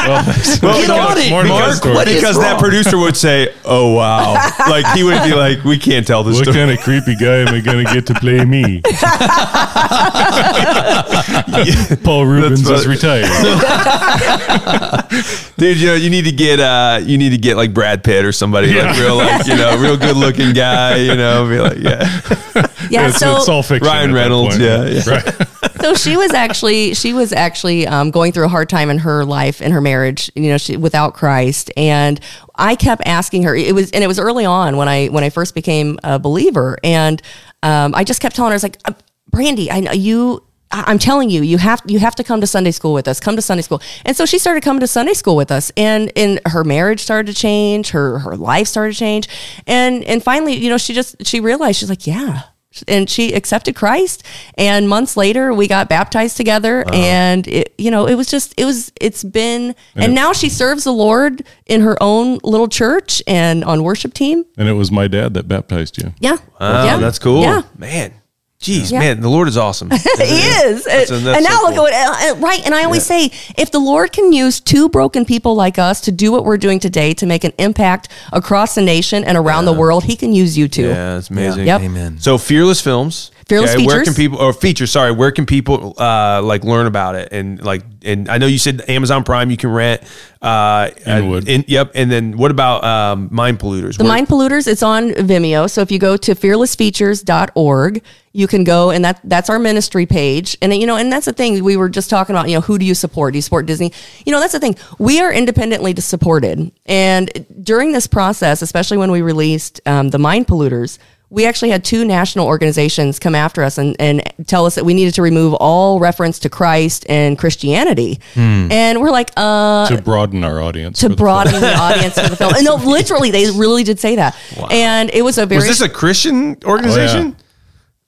Well, Get on it, Mark. that story. What is because that wrong? producer would say, "Oh wow," like he would be like, "We can't tell this What story." kind of creepy guy am I going to get to play me? <laughs> Paul Reubens That's is what- retired. <laughs> Dude, you know, you need to get uh you need to get like Brad Pitt or somebody like real like, you know, real good looking guy, you know, be like, yeah. yeah. it's, So it's all fiction. Ryan Reynolds, yeah, yeah. Right. So she was actually she was actually um, going through a hard time in her life in her marriage you know she without christ. And i kept asking her it was and it was early on when i when i first became a believer. And um, i just kept telling her i was like "Uh, brandy i know you I'm telling you, you have you have to come to Sunday school with us. Come to Sunday school, and so she started coming to Sunday school with us, and and her marriage started to change, her her life started to change, and and finally, you know, she just she realized she's like, yeah, and she accepted Christ. And months later, we got baptized together. And it, you know, it was just, it was, it's been, and now she serves the Lord in her own little church and on worship team. And it was my dad that baptized you. Yeah. Oh, yeah. that's cool. Yeah. Man. Jeez, Yeah. man, the Lord is awesome. <laughs> He is. That's- and that's now so look cool. at what, uh, right. And I always say, if the Lord can use two broken people like us to do what we're doing today to make an impact across the nation and around the world, he can use you too. Yeah, it's amazing. Yep. Amen. So Fearless Films. Fearless Where Features. can people or features? Sorry, where can people uh, like learn about it and like? And I know you said Amazon Prime you can rent. Uh, Inwood. in, yep. And then what about um, Mind Polluters? The Mind Polluters, it's on Vimeo. So if you go to fearlessfeatures.org, you can go and that that's our ministry page. And you know, and that's the thing we were just talking about, you know, who do you support? Do you support Disney? You know, that's the thing. We are independently supported. And during this process, especially when we released um, the Mind Polluters, we actually had two national organizations come after us and, and tell us that we needed to remove all reference to Christ and Christianity. And we're like, uh, to broaden our audience. to for the broaden the <laughs> audience for the film. And no, literally, they really did say that. And it was a very Was this a Christian organization?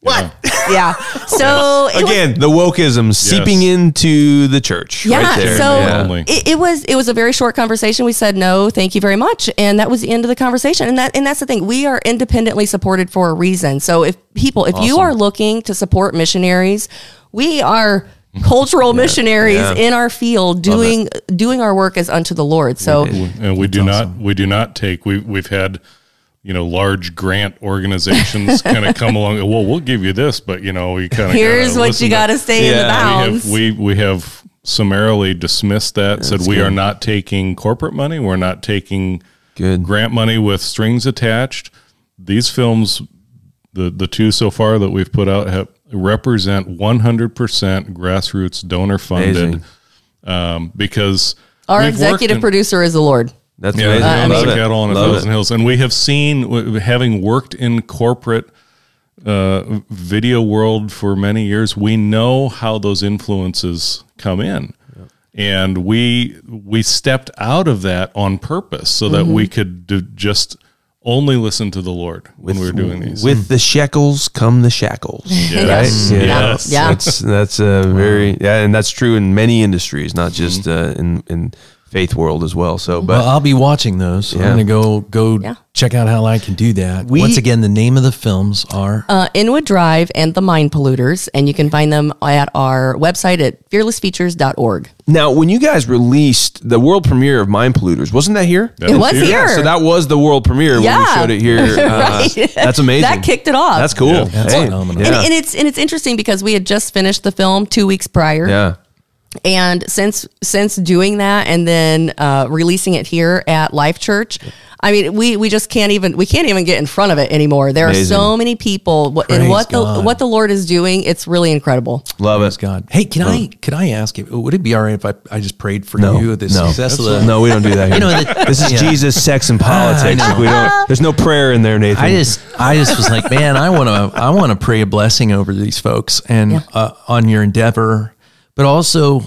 What? yeah. <laughs> So it was- Again, the wokeism seeping into the church. yeah. right there. So Yeah. Only. it, it was it was a very short conversation. We said no, thank you very much, and that was the end of the conversation. And that and that's the thing. We are independently supported for a reason. So if people, if you are looking to support missionaries, we are cultural missionaries yeah. in our field doing doing our work as unto the Lord. So and we do not we do not take we we've had you know large grant organizations <laughs> kind of come along well we'll give you this but you know we kind of here's what you got to stay in the Yeah. bounds. we have, we we have summarily dismissed that said we are not taking corporate money we're not taking Good. grant money with strings attached these films the the two so far that we've put out have represent 100% grassroots donor funded um, because our executive in- producer is the Lord. That's yeah, amazing. I Love mean, it. cattle on a Love thousand it. hills, and we have seen, having worked in corporate uh, video world for many years, we know how those influences come in, and we we stepped out of that on purpose so that we could do just only listen to the Lord when we were doing these. With the shekels come the shackles. <laughs> Yes. Right? Yes. Yeah. That's that's a very yeah, and that's true in many industries, not just uh, in in faith world as well. So, but Well, I'll be watching those. Yeah. I'm gonna go go Yeah. check out how I can do that. We- Once again, the name of the films are uh, Inwood Drive and the Mind Polluters, and you can find them at our website at fearlessfeatures.org. now when you guys released the world premiere of Mind Polluters, wasn't that here? That It was was here. here. So that was the world premiere when we Yeah. showed it here. <laughs> Uh, Right. That's amazing. That kicked it off. That's cool. Yeah. That's Hey, phenomenal. And, and it's and it's interesting because we had just finished the film two weeks prior, yeah. And since since doing that and then uh, releasing it here at Life Church, I mean we we just can't even we can't even get in front of it anymore. There Amazing. are so many people, Praise and what the what the Lord is doing, it's really incredible. Love Praise it. God. Hey, can I can I ask you? Would it be all right if I, I just prayed for No, you? The no. success of the No, we don't do that here. You know, the- this is yeah. Jesus, sex, and politics. know. we don't. There's no prayer in there, Nathan. I just, I just was like, man, I want to, I want to pray a blessing over these folks and Yeah. uh, on your endeavor, but also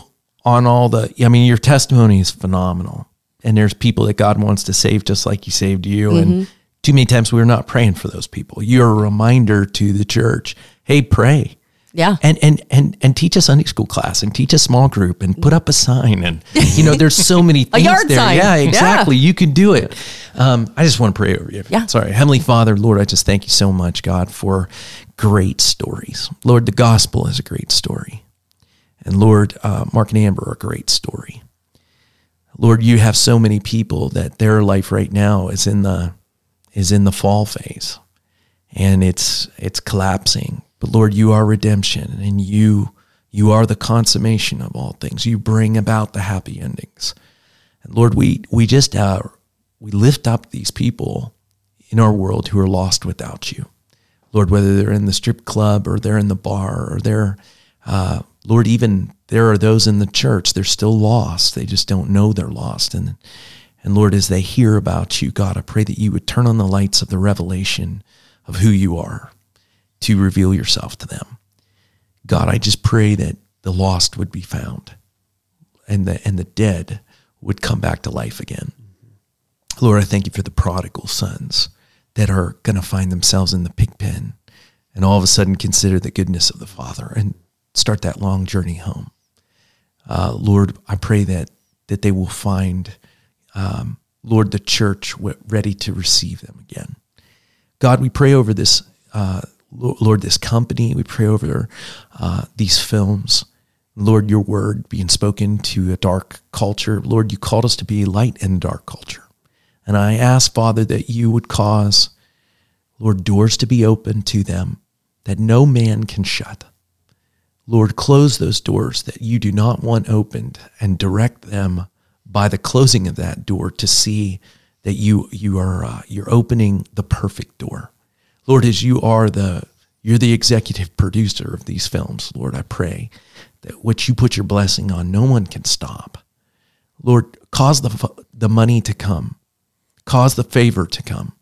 on all the. I mean, your testimony is phenomenal, and there's people that God wants to save, just like He saved you. And Too many times we're not praying for those people. You're a reminder to the church, hey, pray. Yeah. And and and and teach a Sunday school class and teach a small group and put up a sign and you know there's so many <laughs> things yard there. sign. Yeah, Yeah. exactly. You can do it. Um, I just want to pray over you. Yeah. Sorry, Heavenly Father, Lord, I just thank you so much, God, for great stories. Lord, the gospel is a great story, and Lord, uh, Mark and Amber are a great story. Lord, you have so many people that their life right now is in the is in the fall phase and it's it's collapsing. But Lord, you are redemption and you you are the consummation of all things. You bring about the happy endings. And Lord, we we just uh, we lift up these people in our world who are lost without you. Lord, whether they're in the strip club or they're in the bar or they're, uh, Lord, even there are those in the church, they're still lost. They just don't know they're lost. And, and Lord, as they hear about you, God, I pray that you would turn on the lights of the revelation of who you are to reveal yourself to them. God, I just pray that the lost would be found and the, and the dead would come back to life again. Lord, I thank you for the prodigal sons that are going to find themselves in the pig pen and all of a sudden consider the goodness of the Father and start that long journey home. Uh, Lord, I pray that that they will find, um, Lord, the church ready to receive them again. God, we pray over this, uh, Lord, this company. We pray over uh, these films. Lord, your word being spoken to a dark culture. Lord, you called us to be light in dark culture. And I ask, Father, that you would cause, Lord, doors to be open to them that no man can shut. Lord, close those doors that you do not want opened and direct them by the closing of that door to see that you you are uh, you're opening the perfect door. Lord, as you are the you're the executive producer of these films, Lord, I pray that what you put your blessing on, no one can stop. Lord, cause the the money to come, cause the favor to come,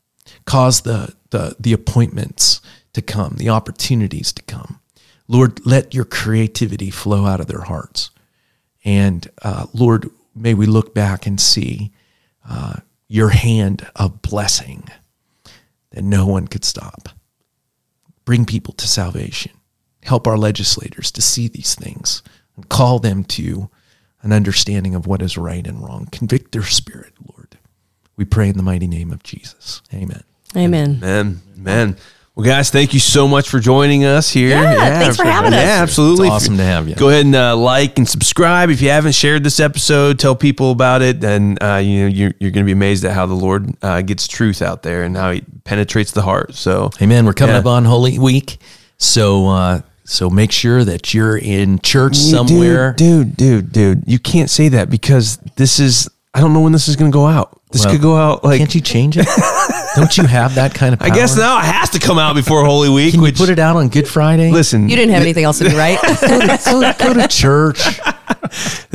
cause the the the appointments to come, the opportunities to come. Lord, let your creativity flow out of their hearts, and uh, Lord, may we look back and see uh, your hand of blessing that no one could stop. Bring people to salvation. Help our legislators to see these things and call them to an understanding of what is right and wrong. Convict their spirit, Lord. We pray in the mighty name of Jesus. Amen. Amen. Amen. man. Well, guys, thank you so much for joining us here. Yeah, thanks for having us. Yeah, absolutely. It's awesome to have you. Go ahead and uh, like and subscribe if you haven't shared this episode. Tell people about it, and uh, you know you're, you're going to be amazed at how the Lord uh, gets truth out there and how He penetrates the heart. So, Amen. We're coming Yeah. up on Holy Week. So uh, so make sure that you're in church somewhere. dude, dude, dude. You can't say that because this is. I don't know when this is going to go out. This Well, could go out like. Can't you change it? <laughs> Don't you have that kind of I guess now it has to come out before Holy Week. Can you put it out on Good Friday? listen, You didn't have anything else to do, right? <laughs> go, go to church. <laughs>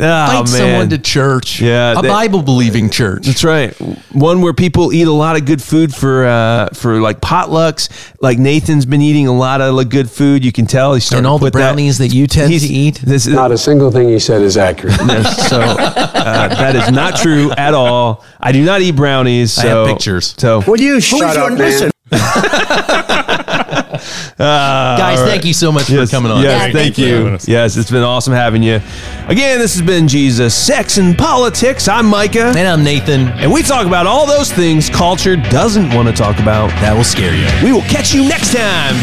Oh, Invite someone to church. Yeah, a Bible believing church. That's right. One where people eat a lot of good food for uh, for like potlucks. Like Nathan's been eating a lot of like, good food. You can tell he's starting And all to the put brownies that, you tend He's- to eat. This is Not a single thing he said is accurate. so uh, that is not true at all. I do not eat brownies. I So, have pictures. So Will you shut up, man? <laughs> Uh, Guys, thank you so much for coming on. Yes, Yeah, thank, thank you. you. Yes, it's been awesome having you. Again, this has been Jesus, Sex, and Politics. I'm Micah. And I'm Nathan. And we talk about all those things culture doesn't want to talk about. That will scare you. We will catch you next time.